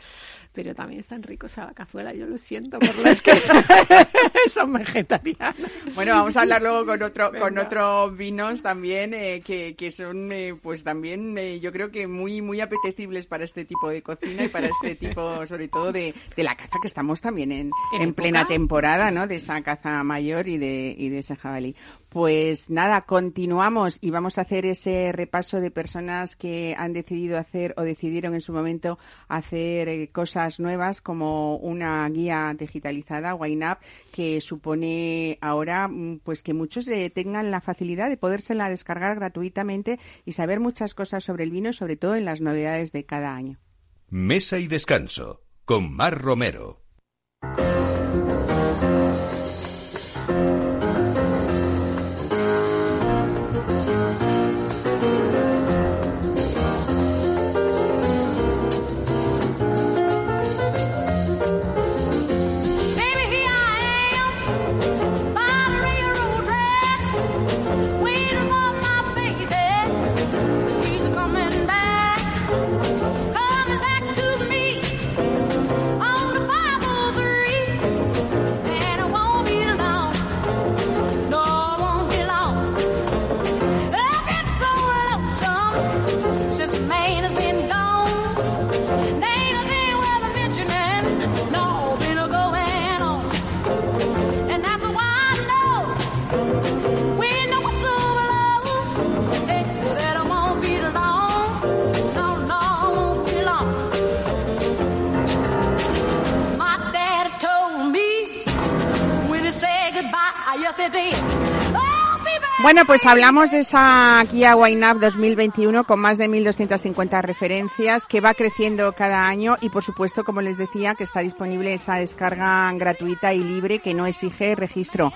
pero también están ricos a la cazuela, yo lo siento por los que son vegetarianos. Bueno, vamos a hablar luego con otro con otros vinos también eh, que, que, son eh, pues también eh, yo creo que muy muy apetecibles para este tipo de cocina y para este tipo sobre todo de, de la caza que estamos también en, en, plena temporada, ¿no? De esa caza mayor y de y de ese jabalí. Pues nada, continuamos y vamos a hacer ese repaso de personas que han decidido hacer o decidieron en su momento hacer eh, cosas nuevas como una guía digitalizada, YNAB, que supone ahora mm, pues que muchos tengan la facilidad de podérsela descargar gratuitamente y saber muchas cosas sobre el vino sobre todo en las novedades de cada año. Mesa y descanso con Mar Romero. Bueno, pues hablamos de esa Kia YNAB 2021 con más de 1.250 referencias que va creciendo cada año y, por supuesto, como les decía, que está disponible esa descarga gratuita y libre que no exige registro.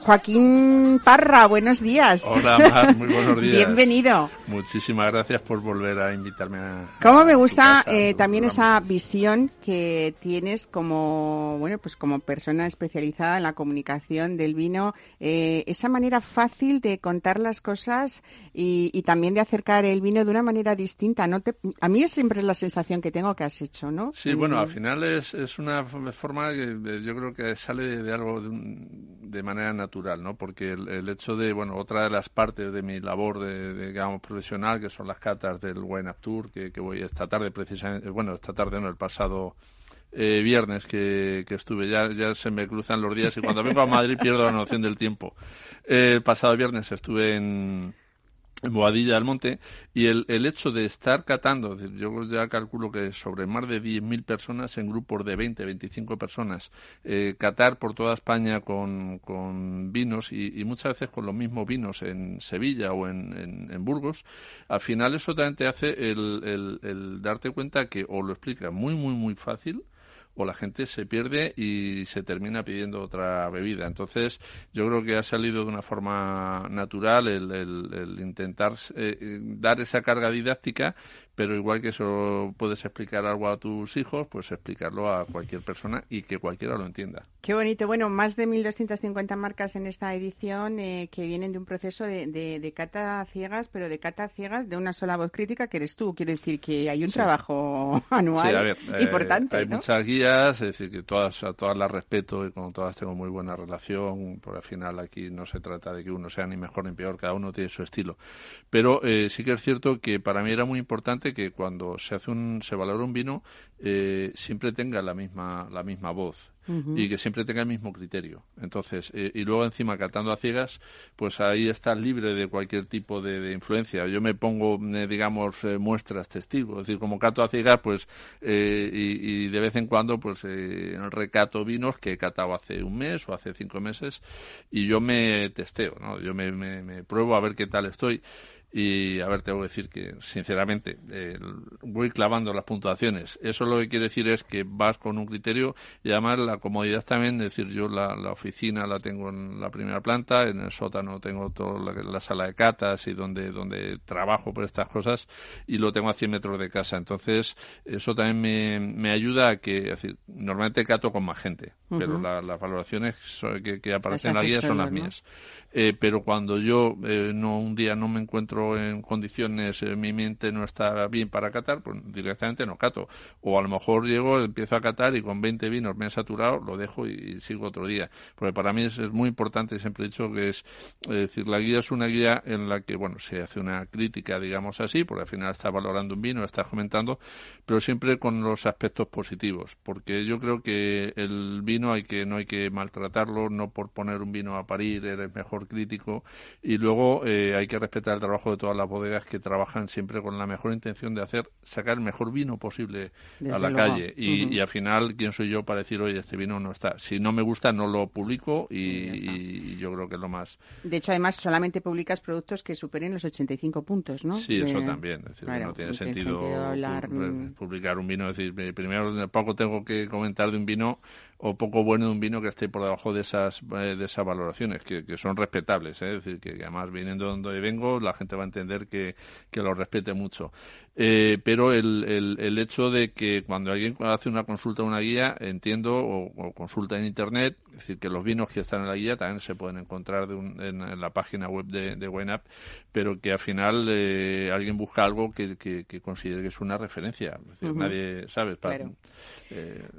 Joaquín Parra, buenos días. Hola, Mar, muy buenos días. Bienvenido. Muchísimas gracias por volver a invitarme a. ¿Cómo me gusta eh, también esa visión que tienes como, bueno, pues como persona especializada en la comunicación del vino, eh, esa manera fácil de contar las cosas y, también de acercar el vino de una manera distinta. ¿no? a mí siempre es la sensación que tengo que has hecho, ¿no? Sí, bueno, al final es, es una forma que yo creo que sale de, algo de, de manera natural ¿no? Porque el, hecho de, bueno, otra de las partes de mi labor de, digamos, profesional, que son las catas del Wine Tour, que, voy esta tarde precisamente, bueno, esta tarde no, el pasado eh, viernes que, que, estuve, ya, ya se me cruzan los días y cuando vengo a Madrid pierdo la noción del tiempo. el pasado viernes estuve en en Boadilla del Monte y el, el hecho de estar catando, yo ya calculo que sobre más de 10.000 personas en grupos de 20, 25 personas, eh, catar por toda España con, con vinos y, muchas veces con los mismos vinos en Sevilla o en, en, Burgos, al final eso también te hace el, el, el darte cuenta que o lo explica muy, muy, muy fácil, o la gente se pierde y se termina pidiendo otra bebida. Entonces, yo creo que ha salido de una forma natural el, el, intentar eh, eh, dar esa carga didáctica pero igual que eso puedes explicar algo a tus hijos, pues explicarlo a cualquier persona y que cualquiera lo entienda. Qué bonito. Bueno, más de 1.250 marcas en esta edición eh, que vienen de un proceso de, de, cata ciegas, pero de cata ciegas de una sola voz crítica que eres tú. Quiero decir que hay un trabajo anual eh, importante. hay muchas guías, es decir, que todas, a todas las respeto y con todas tengo muy buena relación, porque al final aquí no se trata de que uno sea ni mejor ni peor, cada uno tiene su estilo. Pero eh, sí que es cierto que para mí era muy importante que cuando se hace un, se valora un vino eh, siempre tenga la misma, la misma voz y que siempre tenga el mismo criterio. Entonces, eh, y luego encima catando a ciegas, pues ahí estás libre de cualquier tipo de, influencia. Yo me pongo, eh, digamos, muestras testigos. Es decir, como cato a ciegas, pues, y, de vez en cuando, pues, recato vinos que he catado hace un mes o hace cinco meses y yo me testeo, ¿no? Yo me, me pruebo a ver qué tal estoy Y a ver, tengo que decir que, sinceramente, voy clavando las puntuaciones. Eso lo que quiere decir es que vas con un criterio y además la comodidad también, es decir, yo la, oficina la tengo en la primera planta, en el sótano tengo toda la, sala de catas y donde, donde trabajo por estas cosas y lo tengo a 100 metros de casa. Entonces, eso también me, me ayuda a que, es decir, normalmente cato con más gente, pero las valoraciones que, aparecen en la guía son las mías. Eh, pero cuando yo eh, no un día no me encuentro en condiciones, eh, mi mente no está bien para catar, pues directamente no cato. O a lo mejor llego, empiezo a catar y con 20 vinos me he saturado, lo dejo y, sigo otro día. Porque para mí es, muy importante, siempre he dicho que es, es decir, la guía es una guía en la que, bueno, se hace una crítica, digamos así, porque al final está valorando un vino, está comentando, pero siempre con los aspectos positivos, porque yo creo que el vino hay que no hay que maltratarlo, no por poner un vino a parir eres mejor crítico. Y luego eh, hay que respetar el trabajo de todas las bodegas que trabajan siempre con la mejor intención de hacer sacar el mejor vino posible a la calle. Y, al final quién soy yo para decir oye este vino no está si no me gusta no lo publico y, yo creo que es lo más de hecho además solamente publicas productos que superen los 85 puntos ¿no? sí eso también es decir, no tiene sentido, mm. publicar un vino es decir primero poco tengo que comentar de un vino o poco bueno un vino que esté por debajo de esas eh, de esas valoraciones que, que son respetables ¿eh? es decir que, además viniendo de donde vengo la gente va a entender que, que lo respete mucho eh, pero el, el, el, hecho de que cuando alguien hace una consulta o una guía entiendo o, consulta en internet es decir que los vinos que están en la guía también se pueden encontrar de en, la página web de, de pero que al final alguien busca algo que, que, considere que es una referencia. Es decir, nadie sabe para,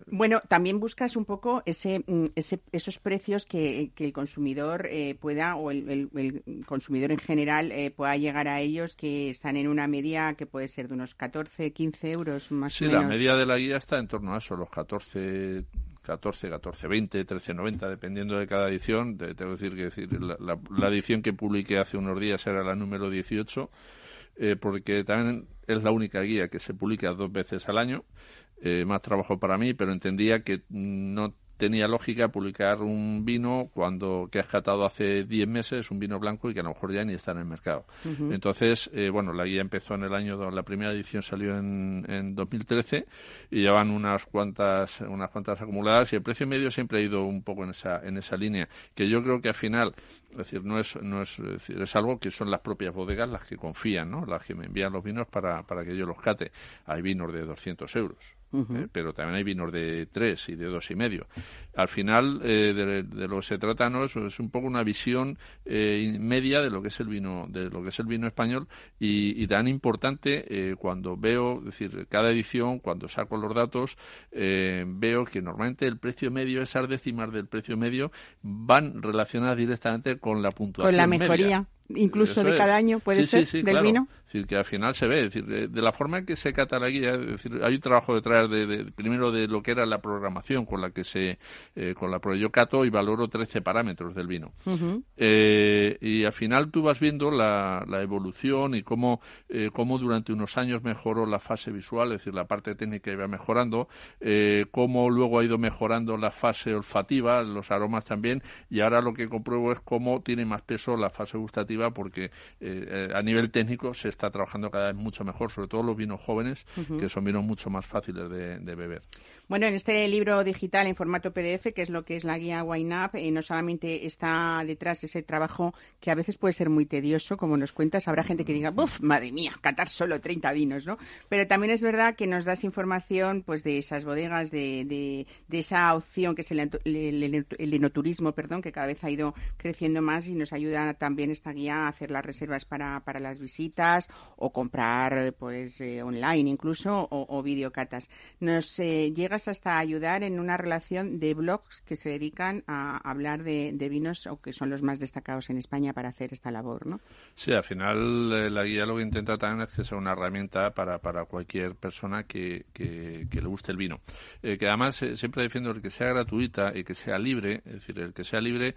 bueno también buscas un poco ese, mm, ese, esos precios que, el consumidor eh, pueda, o el, consumidor en general eh, pueda llegar a ellos, que están en una media que puede ser de unos 14, 15 euros más o menos. Sí, la media de la guía está en torno a eso, los 14, 14, 14, 20, 13, 90, dependiendo de cada edición. tengo que decir que decir, la, edición que publiqué hace unos días era la número 18, eh, porque también es la única guía que se publica dos veces al año eh, más trabajo para mí, pero entendía que no tenía lógica publicar un vino cuando que has catado hace 10 meses, un vino blanco y que a lo mejor ya ni está en el mercado. Entonces, eh, bueno, la guía empezó en el año, la primera edición salió en, en 2013 y llevan unas cuantas, unas cuantas acumuladas y el precio medio siempre ha ido un poco en esa, en esa línea, que yo creo que al final, es decir, no es, no es, decir, es algo que son las propias bodegas las que confían, ¿no? Las que me envían los vinos para, para que yo los cate. Hay vinos de 200 euros eh, pero también hay vinos de tres y de dos y medio. Al final, eh, de, lo que se trata no es, es un poco una visión eh, media de lo que es el vino, de lo que es el vino español y, tan importante cuando veo, es decir, cada edición, cuando saco los datos, veo que normalmente el precio medio, esas décimas del precio medio, van relacionadas directamente con la puntuación. Con la mejoría incluso de cada año, puede ser, del vino. Es decir, que al final se ve, es decir, de, la forma en que se cata la guía, es decir, hay un trabajo detrás de, primero de lo que era la programación con la que se, eh, con la yo cato y valoro 13 parámetros del vino. Eh, y al final tú vas viendo la, la evolución y cómo, eh, cómo durante unos años mejoró la fase visual, es decir, la parte técnica iba mejorando, cómo luego ha ido mejorando la fase olfativa, los aromas también, y ahora lo que compruebo es cómo tiene más peso la fase gustativa porque a nivel técnico se está trabajando cada vez mucho mejor, sobre todo los vinos jóvenes, que son vinos mucho más fáciles de, beber. Bueno, en este libro digital en formato PDF, que es lo que es la guía Up, eh, no solamente está detrás ese trabajo que a veces puede ser muy tedioso, como nos cuentas, habrá gente que diga, ¡buf! Madre mía, catar solo 30 vinos, ¿no? Pero también es verdad que nos das información pues de esas bodegas, de, de, esa opción que es el, el, enoturismo, perdón, que cada vez ha ido creciendo más y nos ayuda también esta guía a hacer las reservas para, para las visitas o comprar pues eh, online incluso o, videocatas. Nos eh, hasta ayudar en una relación de blogs que se dedican a hablar de, vinos o que son los más destacados en España para hacer esta labor, ¿no? Sí, al final eh, la guía lo que intenta también es que sea una herramienta para, para cualquier persona que, le guste el vino. que además siempre defiendo el que sea gratuita y que sea libre, es decir, el que sea libre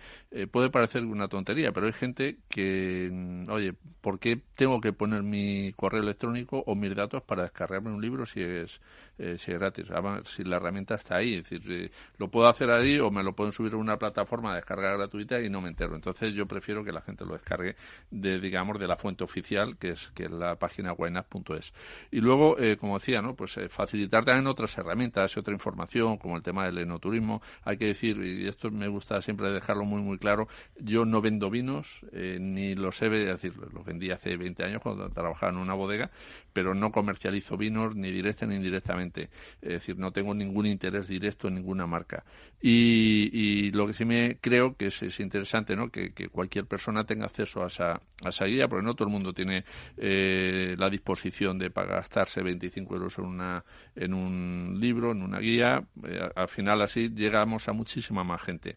puede parecer una tontería, pero hay gente que, mm, oye, ¿por qué tengo que poner mi correo electrónico o mis datos para descargarme un libro si es, eh, si es gratis. si la herramienta está ahí. Es decir, eh, lo puedo hacer ahí o me lo pueden subir a una plataforma de descarga gratuita y no me entero. Entonces yo prefiero que la gente lo descargue de, digamos, de la fuente oficial, que es, que es la página wynap.es. Y luego, eh, como decía, ¿no? Pues facilitar también otras herramientas y otra información, como el tema del enoturismo. Hay que decir, y esto me gusta siempre dejarlo muy, muy claro, yo no vendo vinos, ni los he, decir, los vendí hace 20 años cuando trabajaba en una bodega, pero no comercializo vinos ni directa ni indirectamente. Es decir, no tengo ningún interés directo en ninguna marca. Y, lo que sí me creo que es, interesante, ¿no? Que, cualquier persona tenga acceso a esa, a esa guía, porque no todo el mundo tiene eh, la disposición de gastarse 25 euros en, una, en un libro, en una guía. Eh, al final así llegamos a muchísima más gente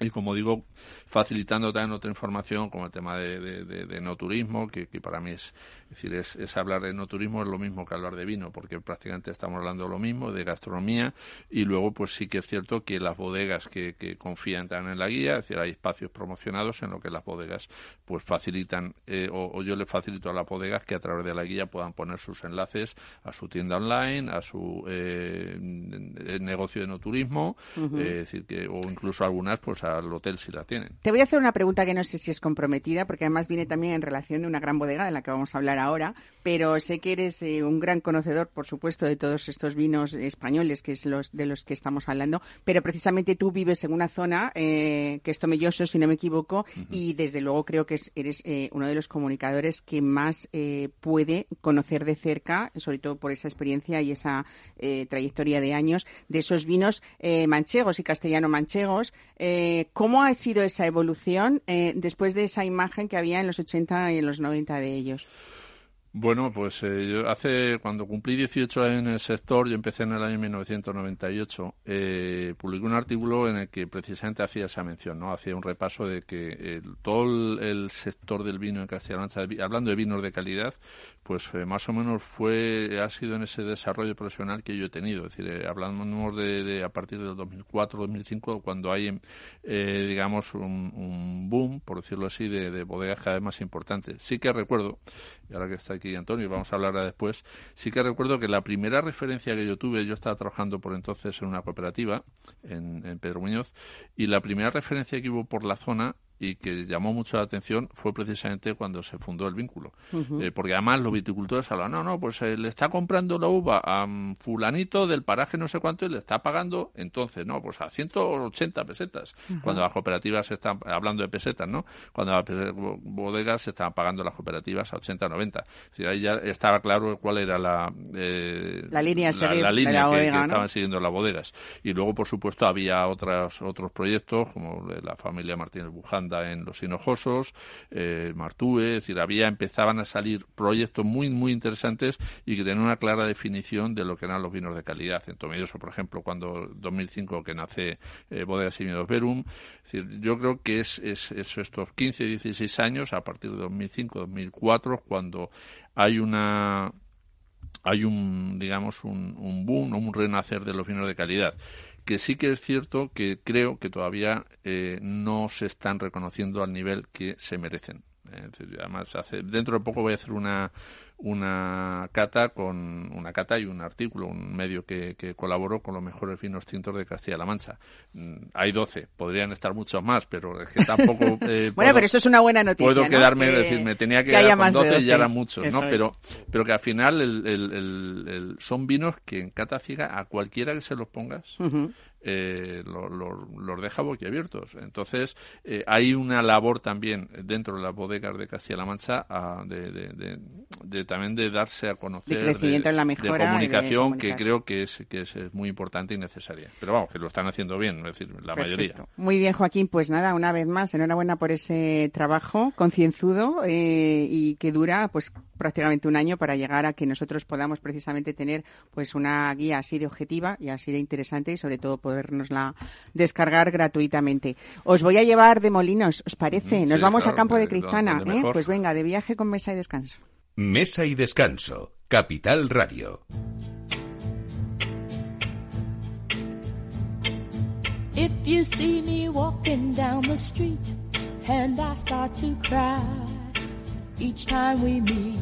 y como digo, facilitando también otra información como el tema de, de, no turismo, que, para mí es, decir, es, hablar de no turismo es lo mismo que hablar de vino, porque prácticamente estamos hablando de lo mismo, de gastronomía, y luego pues sí que es cierto que las bodegas que, confían también en la guía, es decir, hay espacios promocionados en lo que las bodegas pues facilitan, eh, o, yo le facilito a las bodegas que a través de la guía puedan poner sus enlaces a su tienda online, a su eh, negocio de no turismo, eh, decir que, o incluso algunas pues al hotel si la tienen. Te voy a hacer una pregunta que no sé si es comprometida, porque además viene también en relación de una gran bodega de la que vamos a hablar ahora, pero sé que eres eh, un gran conocedor, por supuesto, de todos estos vinos españoles, que es los de los que estamos hablando, pero precisamente tú vives en una zona eh, que es Tomelloso, si no me equivoco, y desde luego creo que eres eh, uno de los comunicadores que más puede conocer de cerca, sobre todo por esa experiencia y esa trayectoria de años, de esos vinos manchegos y castellano manchegos. ¿Cómo ha sido esa evolución después de esa imagen que había en los 80 y en los 90 de ellos? Bueno, pues eh, yo hace cuando cumplí 18 años en el sector, yo empecé en el año 1998, eh, publiqué un artículo en el que precisamente hacía esa mención, no, hacía un repaso de que todo el, sector del vino en Castilla-La Mancha, hablando de vinos de calidad, pues eh, más o menos fue ha sido en ese desarrollo profesional que yo he tenido, es decir, hablamos de, a partir del 2004-2005 cuando hay digamos un, boom, por decirlo así, de, de bodegas cada vez más importantes. Sí que recuerdo, y ahora que está aquí Antonio, vamos a hablar después, sí que recuerdo que la primera referencia que yo tuve, yo estaba trabajando por entonces en una cooperativa en, en Pedro Muñoz, y la primera referencia que hubo por la zona y que llamó mucho la atención fue precisamente cuando se fundó el vínculo. Eh, porque además los viticultores hablan, no, no, pues eh, le está comprando la uva a fulanito del paraje no sé cuánto y le está pagando entonces, no, pues a 180 pesetas. Cuando las cooperativas están, hablando de pesetas, ¿no? Cuando las bodegas se estaban pagando las cooperativas a 80, 90. Es decir, ahí ya estaba claro cuál era la... Eh, la línea, la, línea que, estaban siguiendo las bodegas. Y luego, por supuesto, había otros otros proyectos, como la familia Martínez Buján, en Los Hinojosos, eh, Martúe, es decir, había, empezaban a salir proyectos muy, muy interesantes y que tenían una clara definición de lo que eran los vinos de calidad. En Tomelloso, por ejemplo, cuando 2005 que nace eh, Bodegas y Vinos Verum, es decir, yo creo que es, es, estos 15, 16 años, a partir de 2005, 2004, cuando hay una hay un digamos un, un boom, un renacer de los vinos de calidad que sí que es cierto que creo que todavía eh, no se están reconociendo al nivel que se merecen. Además, hace, dentro de poco voy a hacer una, una cata con una cata y un artículo, un medio que, que colaboró con los mejores vinos tintos de Castilla-La Mancha. Mm, hay 12, podrían estar muchos más, pero es que tampoco. Eh, bueno, pero eso es una buena noticia. Puedo quedarme, decir, me tenía que, quedar con 12, y ya eran muchos, ¿no? Pero, pero que al final el, el, son vinos que en cata ciega a cualquiera que se los pongas eh, los deja boquiabiertos. Entonces, eh, hay una labor también dentro de las bodegas de Castilla-La Mancha ah, de, también de darse a conocer, de, crecimiento en la mejora comunicación que creo que es, que es, muy importante y necesaria. Pero vamos, que lo están haciendo bien, es decir, la mayoría. Muy bien, Joaquín, pues nada, una vez más, enhorabuena por ese trabajo concienzudo eh, y que dura pues prácticamente un año para llegar a que nosotros podamos precisamente tener pues una guía así de objetiva y así de interesante y sobre todo podernosla descargar gratuitamente. Os voy a llevar de Molinos, ¿os parece? Nos vamos a Campo de Cristana, ¿eh? Pues venga, de viaje con mesa y descanso. Mesa y descanso, Capital Radio. If you see me walking down the street and I start to cry each time we meet,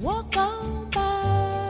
walk on by.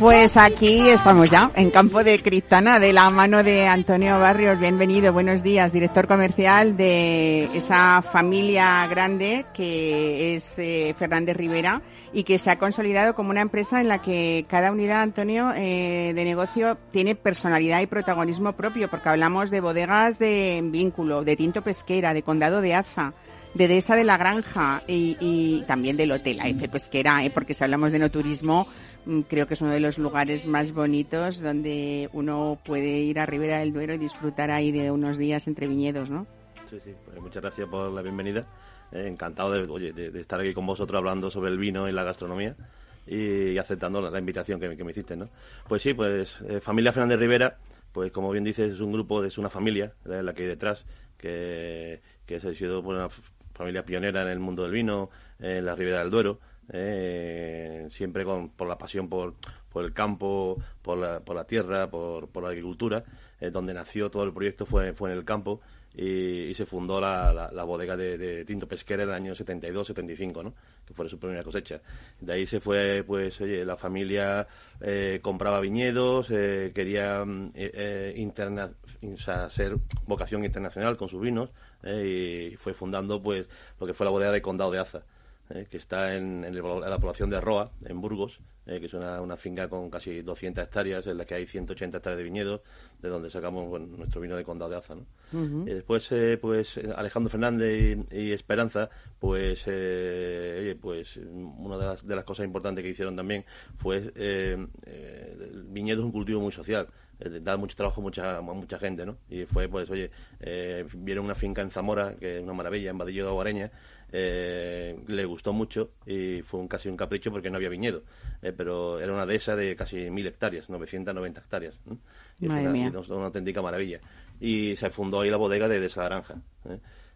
Pues aquí estamos ya, en Campo de Cristana, de la mano de Antonio Barrios. Bienvenido, buenos días, director comercial de esa familia grande que es eh, Fernández Rivera y que se ha consolidado como una empresa en la que cada unidad, Antonio, eh, de negocio tiene personalidad y protagonismo propio, porque hablamos de bodegas de vínculo, de tinto pesquera, de condado de Aza de Dehesa de la Granja y, también del Hotel AF Pesquera, ¿eh? porque si hablamos de no turismo, mm, creo que es uno de los lugares más bonitos donde uno puede ir a Ribera del Duero y disfrutar ahí de unos días entre viñedos, ¿no? Sí, sí, pues muchas gracias por la bienvenida. Eh, encantado de, de, estar aquí con vosotros hablando sobre el vino y la gastronomía y, aceptando la, invitación que, me hiciste, ¿no? Pues sí, pues eh, Familia Fernández Rivera, pues como bien dices, es un grupo, es una familia, la que hay detrás, que, que ha sido una familia pionera en el mundo del vino, en la Ribera del Duero, eh, siempre con, por la pasión por, por el campo, por la, por la tierra, por, por la agricultura, eh, donde nació todo el proyecto fue, fue en el campo y, se fundó la, la, bodega de, tinto pesquera en el año 72-75, ¿no? que fue su primera cosecha. De ahí se fue, pues, oye, la familia eh, compraba viñedos, quería mm, interna, ser vocación internacional con sus vinos, y fue fundando pues lo que fue la bodega de Condado de Aza, eh, que está en, la población de Roa, en Burgos, eh, que es una, una, finca con casi 200 hectáreas, en la que hay 180 hectáreas de viñedos, de donde sacamos nuestro vino de Condado de Aza. ¿no? y después, eh, pues Alejandro Fernández y, Esperanza, pues, oye, pues una de las, de las, cosas importantes que hicieron también fue el viñedo es un cultivo muy social eh, da mucho trabajo a mucha, mucha gente, ¿no? Y fue, pues, oye, eh, vieron una finca en Zamora, que es una maravilla, en Badillo de Aguareña, eh, le gustó mucho y fue un, casi un capricho porque no había viñedo, pero era una dehesa de casi mil hectáreas, 990 hectáreas. Y es una, una, auténtica maravilla. Y se fundó ahí la bodega de esa Naranja.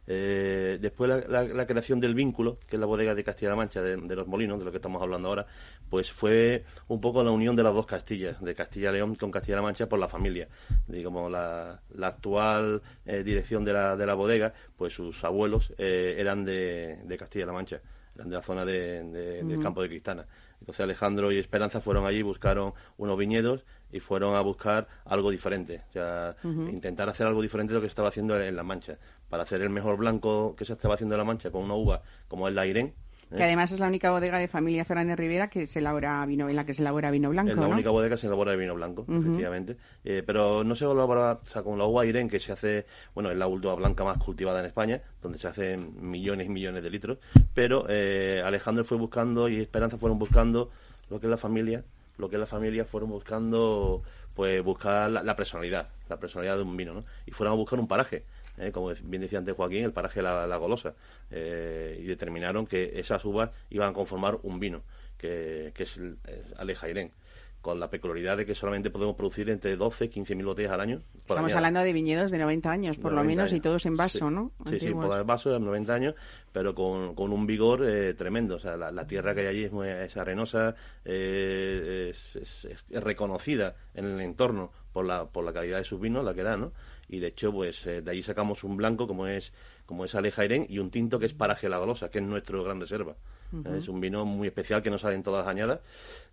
Eh, después la, creación del vínculo, que es la bodega de Castilla-La Mancha, de, los molinos, de lo que estamos hablando ahora, pues fue un poco la unión de las dos Castillas, de Castilla-León con Castilla-La Mancha por la familia. Digamos, la, actual eh, dirección de la, de la bodega, pues sus abuelos eh, eran de, de Castilla-La Mancha, eran de la zona del campo de Cristana. Entonces Alejandro y Esperanza fueron allí, buscaron unos viñedos y fueron a buscar algo diferente, o sea, intentar hacer algo diferente de lo que se estaba haciendo en La Mancha, para hacer el mejor blanco que se estaba haciendo en La Mancha con una uva como es la Irene, que además es la única bodega de familia Fernández Rivera que se elabora vino, en la que se elabora vino blanco. Es la única bodega que se elabora vino blanco, efectivamente. Eh, pero no se elabora o sea, con la uva Irene, que se hace, bueno, es la última blanca más cultivada en España, donde se hacen millones y millones de litros. Pero eh, Alejandro fue buscando y Esperanza fueron buscando lo que es la familia, lo que es la familia, fueron buscando, pues, buscar la personalidad, la personalidad de un vino, ¿no? Y fueron a buscar un paraje ¿eh? como bien decía antes Joaquín, el paraje La, la Golosa, eh, y determinaron que esas uvas iban a conformar un vino, que, que es, Aleja Irén con la peculiaridad de que solamente podemos producir entre 12 y 15 mil botellas al año. Estamos hablando de viñedos de 90 años, por lo menos, y todos en vaso, ¿no? Sí, sí, por vaso de 90 años, pero con, con un vigor eh, tremendo. O sea, la, tierra que hay allí es, muy, arenosa, es, es, es, reconocida en el entorno por la, por la calidad de sus vinos, la que da, ¿no? Y de hecho pues eh, de ahí sacamos un blanco como es como es Aleja Irén y un tinto que es Paraje La Golosa, que es nuestro gran reserva. Es un vino muy especial que no sale en todas las añadas.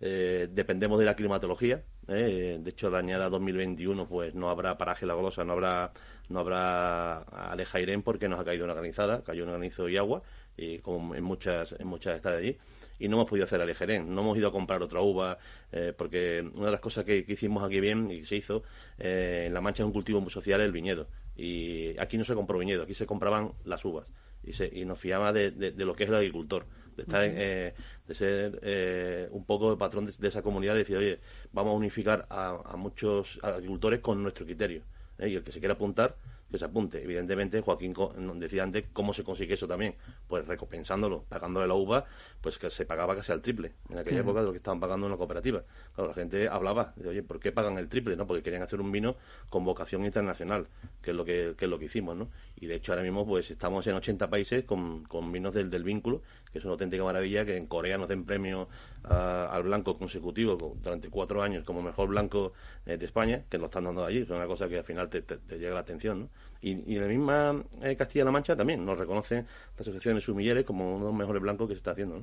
Eh, dependemos de la climatología. Eh, de hecho, la añada 2021 pues no habrá Paraje La Golosa, no habrá no habrá Aleja Irén porque nos ha caído una granizada, cayó un granizo y agua y como en muchas en muchas está allí y no hemos podido hacer el Jerén, no hemos ido a comprar otra uva, eh, porque una de las cosas que, hicimos aquí bien y se hizo, eh, en La Mancha es un cultivo muy social el viñedo, y aquí no se compró viñedo, aquí se compraban las uvas, y, se, y nos fiaba de, de, lo que es el agricultor, de, estar, eh, de ser un poco el patrón de, esa comunidad, de decir, oye, vamos a unificar a, a muchos agricultores con nuestro criterio, y el que se quiera apuntar, que se apunte. Evidentemente, Joaquín decía antes cómo se consigue eso también. Pues recompensándolo, pagándole la uva, pues que se pagaba casi al triple en aquella época de lo que estaban pagando en la cooperativa. Claro, la gente hablaba de, oye, ¿por qué pagan el triple? no Porque querían hacer un vino con vocación internacional, que es lo que, es lo que hicimos, ¿no? Y de hecho ahora mismo pues estamos en 80 países con, con vinos del, del vínculo, que es una auténtica maravilla, que en Corea nos den premio al blanco consecutivo durante cuatro años como mejor blanco eh, de España, que lo están dando allí, es una cosa que al final te, te llega la atención, ¿no? Y, en la misma eh, Castilla-La Mancha también nos reconocen las asociaciones sumilleres como uno de los mejores blancos que se está haciendo.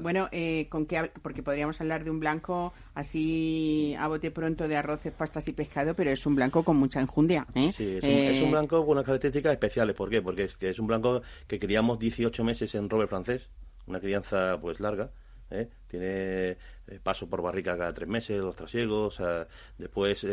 Bueno, eh, ¿con qué? porque podríamos hablar de un blanco así a bote pronto de arroces, pastas y pescado, pero es un blanco con mucha enjundia. ¿eh? Sí, es un, blanco con unas características especiales. ¿Por qué? Porque es, que es un blanco que criamos 18 meses en roble francés, una crianza pues larga. tiene paso por barrica cada tres meses, los trasiegos, después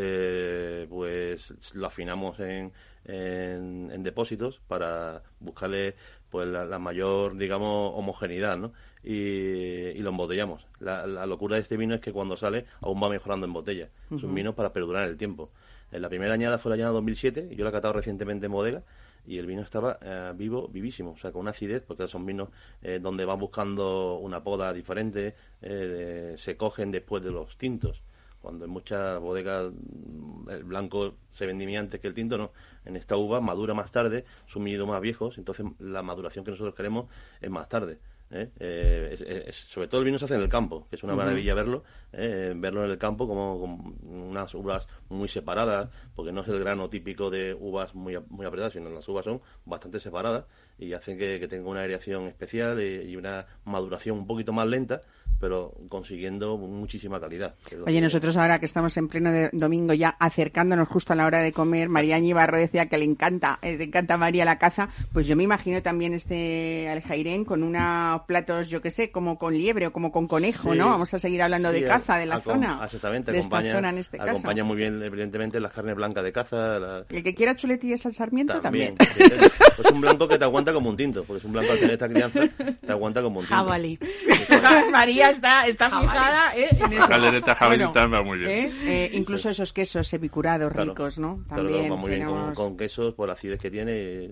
pues lo afinamos en, en, depósitos para buscarle pues la, mayor digamos homogeneidad ¿no? y, lo embotellamos. La, locura de este vino es que cuando sale aún va mejorando en botella. Es un vino para perdurar el tiempo. En la primera añada fue la añada 2007 y yo la he catado recientemente en bodega y el vino estaba eh, vivo, vivísimo, o sea, con una acidez, porque son vinos eh, donde van buscando una poda diferente, eh, se cogen después de los tintos cuando en muchas bodegas mm, el blanco se vendimia antes que el tinto, no. En esta uva madura más tarde, son viñedos más viejos, entonces la maduración que nosotros queremos es más tarde. ¿eh? Eh, sobre todo el vino se hace en el campo, que es una maravilla verlo, ¿eh? verlo en el campo como, con unas uvas muy separadas, porque no es el grano típico de uvas muy, muy apretadas, sino las uvas son bastante separadas y hacen que, tenga una aireación especial y, una maduración un poquito más lenta, pero consiguiendo muchísima calidad. Oye, nosotros ahora que estamos en pleno de domingo ya acercándonos justo a la hora de comer, María Ñibarro decía que le encanta, eh, le encanta a María la caza, pues yo me imagino también este Aljairén con unos platos, yo qué sé, como con liebre o como con conejo, ¿no? Vamos a seguir hablando de caza de la zona. Exactamente, acompaña, en este acompaña muy bien, evidentemente, las carnes blancas de caza. El que quiera chuletillas al sarmiento también. pues un blanco que te aguanta como un tinto, porque es un blanco al tener esta crianza, te aguanta como un tinto. Jabalí. María está, está fijada ¿eh? en eso. Calereta jabalí bueno, muy bien. ¿eh? Eh, incluso esos quesos epicurados ricos, ¿no? También claro, va muy bien con, con, quesos por la acidez que tiene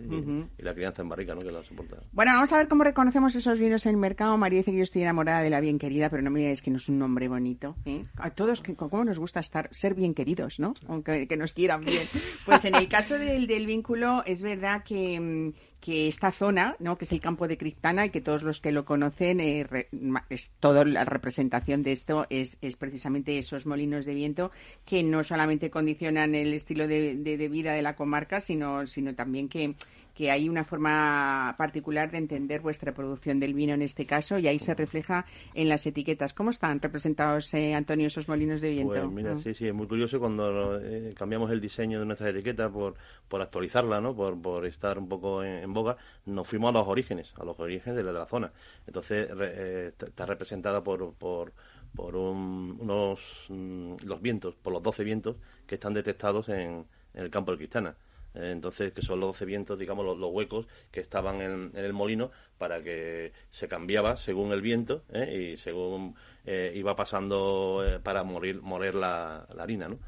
y, la crianza en barrica, ¿no? Que la soporta. Bueno, vamos a ver cómo reconocemos esos vinos en el mercado. María dice que yo estoy enamorada de la bien querida, pero no me digáis que no es un nombre bonito. ¿eh? A todos, que, ¿cómo nos gusta estar ser bien queridos, ¿no? Aunque que nos quieran bien. Pues en el caso del, del vínculo, es verdad que mm, que esta zona, ¿no? que es el campo de Criptana y que todos los que lo conocen, eh, es toda la representación de esto es, es, precisamente esos molinos de viento que no solamente condicionan el estilo de, de vida de la comarca, sino, sino también que, que hay una forma particular de entender vuestra producción del vino en este caso y ahí se refleja en las etiquetas. ¿Cómo están representados, eh, Antonio, esos molinos de viento? Pues mira, sí, sí, es muy curioso cuando eh, cambiamos el diseño de nuestras etiquetas por, por actualizarla, ¿no? por, por estar un poco en, boga, nos fuimos a los orígenes, a los orígenes de la, de la zona. Entonces eh, está representada por, por, por unos mm, los vientos, por los 12 vientos que están detectados en, en el campo de Cristana entonces que son los 12 vientos, digamos, los, huecos que estaban en, el molino para que se cambiaba según el viento ¿eh? y según eh, iba pasando eh, para morir, morir la, harina, ¿no?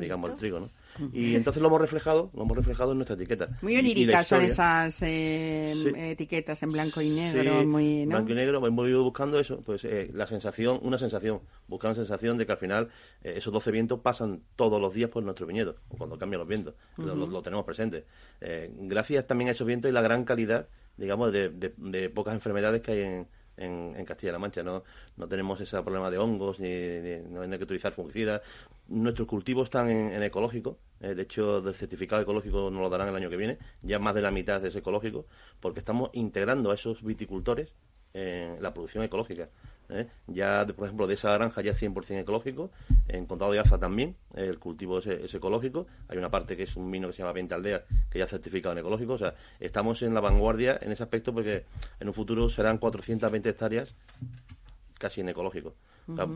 digamos el trigo, ¿no? Y entonces lo hemos reflejado, lo hemos reflejado en nuestra etiqueta. Muy oníricas son esas etiquetas en blanco y negro, muy, Blanco y negro, hemos ido buscando eso, pues la sensación, una sensación, buscando la sensación de que al final esos 12 vientos pasan todos los días por nuestro viñedo, o cuando cambian los vientos, lo, tenemos presente. gracias también a esos vientos y la gran calidad digamos, de, de, pocas enfermedades que hay en, en, Castilla-La Mancha. No, no tenemos ese problema de hongos, ni, no hay que utilizar fungicidas. Nuestros cultivos están en, ecológico. Eh, de hecho, del certificado ecológico nos lo darán el año que viene. Ya más de la mitad es ecológico, porque estamos integrando a esos viticultores en la producción ecológica. ¿eh? Ya, por ejemplo, de esa granja ya es 100% ecológico. En Condado de Aza también, el cultivo es, ecológico. Hay una parte que es un vino que se llama 20 Aldea, que ya es certificado en ecológico. O sea, estamos en la vanguardia en ese aspecto porque en un futuro serán 420 hectáreas casi en ecológico.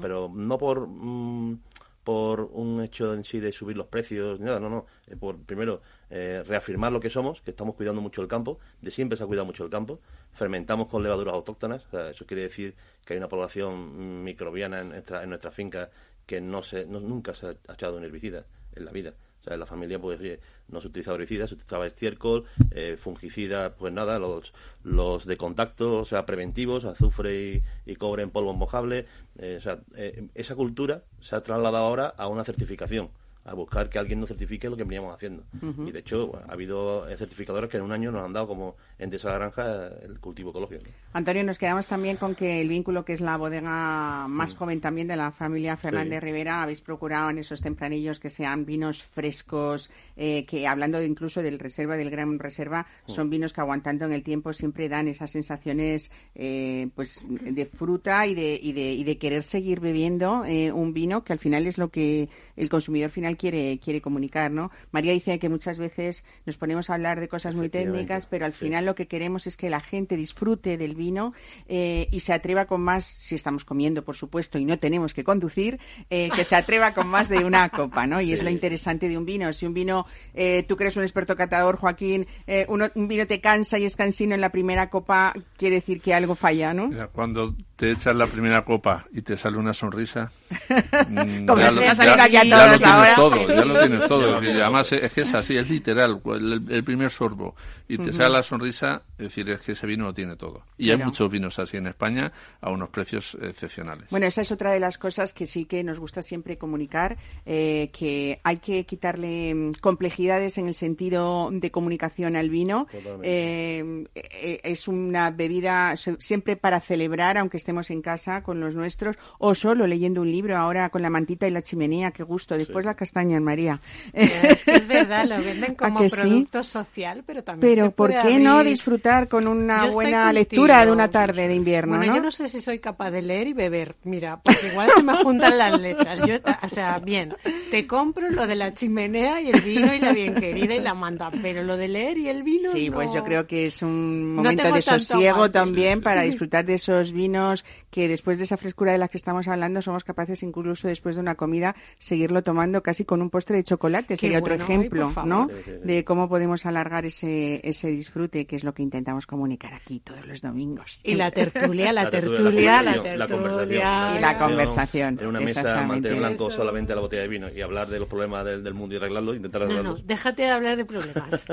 pero no por... Mm, por un hecho en sí de subir los precios, nada, no, no. por primero eh, reafirmar lo que somos, que estamos cuidando mucho el campo, de siempre se ha cuidado mucho el campo, fermentamos con levaduras autóctonas, eso quiere decir que hay una población microbiana en nuestra, en nuestra finca que no se, nunca se ha echado un herbicida en la vida. O sea, en la familia pues no se utilizaba herbicidas, se utilizaba estiércol, eh, fungicida, pues nada, los, los de contacto, o sea, preventivos, azufre y, cobre en polvo mojable. Eh, o sea, eh, esa cultura se ha trasladado ahora a una certificación a buscar que alguien nos certifique lo que veníamos haciendo. Y de hecho, ha habido certificadores que en un año nos han dado como en esa granja el cultivo ecológico. Antonio, nos quedamos también con que el vínculo que es la bodega más joven también de la familia Fernández Rivera, habéis procurado en esos tempranillos que sean vinos frescos, eh, que hablando incluso del reserva, del gran reserva, son vinos que aguantando en el tiempo siempre dan esas sensaciones eh, pues de fruta y de, y de, y de querer seguir bebiendo eh, un vino que al final es lo que el consumidor final quiere, quiere comunicar, ¿no? María dice que muchas veces nos ponemos a hablar de cosas muy técnicas, pero al final lo que queremos es que la gente disfrute del vino eh, y se atreva con más, si estamos comiendo, por supuesto, y no tenemos que conducir, eh, que se atreva con más de una copa, ¿no? Y es lo interesante de un vino. Si un vino, eh, tú crees un experto catador, Joaquín, un vino te cansa y es cansino en la primera copa, quiere decir que algo falla, ¿no? cuando te echas la primera copa y te sale una sonrisa, mm, Como ya, lo, ya, ya, lo tienes todo, ya lo tienes todo. además es que es así, es literal, el, primer sorbo y te sale la sonrisa, es decir, es que ese vino lo tiene todo. Y hay muchos vinos así en España a unos precios excepcionales. Bueno, esa es otra de las cosas que sí que nos gusta siempre comunicar, eh, que hay que quitarle mm, complejidades en el sentido de comunicación al vino. Eh, eh, es una bebida siempre para celebrar, aunque estemos en casa con los nuestros, o solo leyendo un libro ahora con la mantita y la chimenea, qué gusto. Después la castaña, María. Es que es verdad, lo venden como producto social, pero también Pero ¿por qué no disfrutar con una buena lectura de una tarde de invierno? Bueno, yo no sé si soy capaz de leer y beber. Mira, porque igual se me juntan las letras. Yo, o sea, bien, te compro lo de la chimenea y el vino y la bien querida y la manda, pero lo de leer y el vino. Sí, pues yo creo que es un momento de sosiego también para disfrutar de esos vinos que después de esa frescura de la que estamos hablando somos capaces incluso después de una comida seguirlo tomando casi con un postre de chocolate. Sería otro ejemplo, ¿no? De cómo podemos alargar ese, ese disfrute, que es lo que intentamos comunicar aquí todos los domingos. Y la tertulia, la, tertulia, la tertulia. Y la conversación. En una mesa mantener blanco solamente la botella de vino y hablar de los problemas del, mundo y arreglarlo, intentar arreglarlos. No, déjate de hablar de problemas.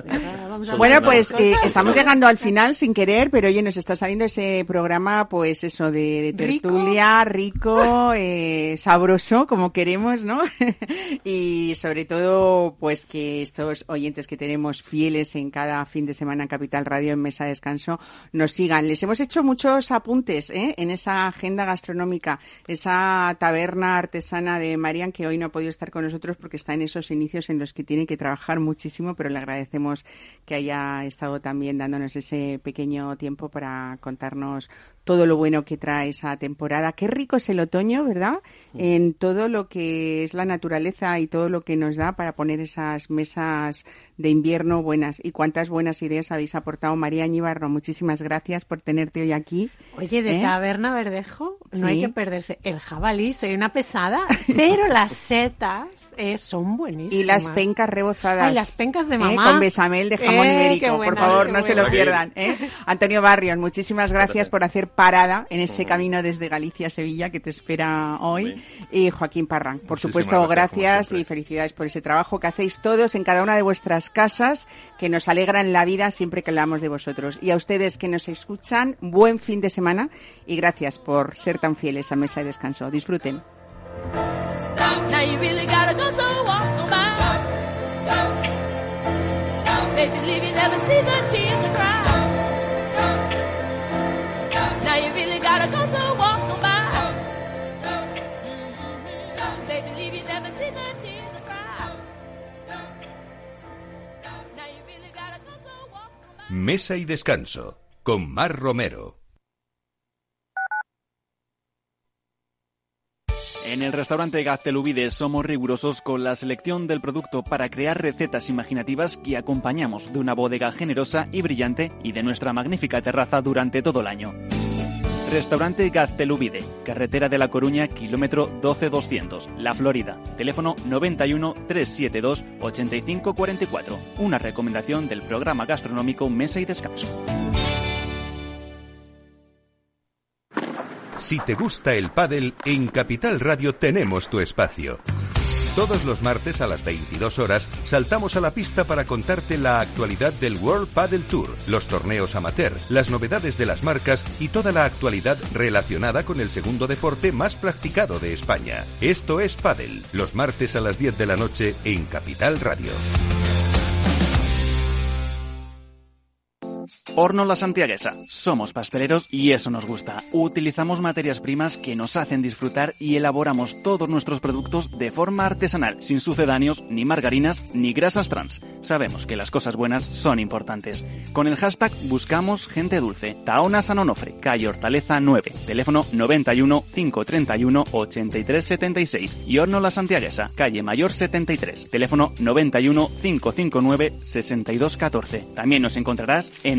bueno, pues eh, estamos llegando al final sin querer, pero oye, nos está saliendo ese programa, pues eso, de, tertulia, rico, eh, sabroso, como queremos, ¿no? y sobre todo, pues que estos oyentes que tenemos fieles en cada fin de semana en Capital Radio en Mesa de Descanso nos sigan. Les hemos hecho muchos apuntes ¿eh? en esa agenda gastronómica, esa taberna artesana de Marian que hoy no ha podido estar con nosotros porque está en esos inicios en los que tiene que trabajar muchísimo, pero le agradecemos que haya estado también dándonos ese pequeño tiempo para contarnos todo lo bueno que trae esa temporada. Qué rico es el otoño, ¿verdad? En todo lo que es la naturaleza y todo lo que nos da para poner esas mesas de invierno buenas. Y cuántas buenas ideas habéis aportado, María Añibarro. Muchísimas gracias por tenerte hoy aquí. Oye, de ¿Eh? Taberna Verdejo no hay que perderse. El jabalí, soy una pesada, pero las setas eh, son buenísimas. Y las pencas rebozadas. Ay, las pencas de ¿eh? mamá. Con besamel de jamón ibérico. por favor, no se lo pierdan. Antonio Barrios, muchísimas gracias por hacer parada en ese camino desde Galicia a Sevilla que te espera hoy. Y Joaquín Parran, por supuesto, gracias y felicidades por ese trabajo que hacéis todos en cada una de vuestras casas, que nos alegran la vida siempre que hablamos de vosotros. Y a ustedes que nos escuchan, buen fin de semana y gracias por ser tan fieles a Mesa de Descanso. Disfruten. Mesa y Descanso, con Mar Romero. En el restaurante Gaztelubides somos rigurosos con la selección del producto para crear recetas imaginativas que acompañamos de una bodega generosa y brillante y de nuestra magnífica terraza durante todo el año. Restaurante Gaztelubide, carretera de La Coruña, kilómetro 12200, La Florida. Teléfono 91 372 8544. Una recomendación del programa gastronómico Mesa y Descanso. Si te gusta el pádel, en Capital Radio tenemos tu espacio. Todos los martes a las 22 horas saltamos a la pista para contarte la actualidad del World Padel Tour, los torneos amateur, las novedades de las marcas y toda la actualidad relacionada con el segundo deporte más practicado de España. Esto es Padel, los martes a las 10 de la noche en Capital Radio. Horno La Santiaguesa. Somos pasteleros y eso nos gusta. Utilizamos materias primas que nos hacen disfrutar y elaboramos todos nuestros productos de forma artesanal, sin sucedáneos, ni margarinas, ni grasas trans. Sabemos que las cosas buenas son importantes. Con el hashtag buscamos gente dulce. Taona San Onofre, calle Hortaleza 9, teléfono 91 531 8376 y Horno La Santiaguesa, calle Mayor 73, teléfono 91 559 6214. También nos encontrarás en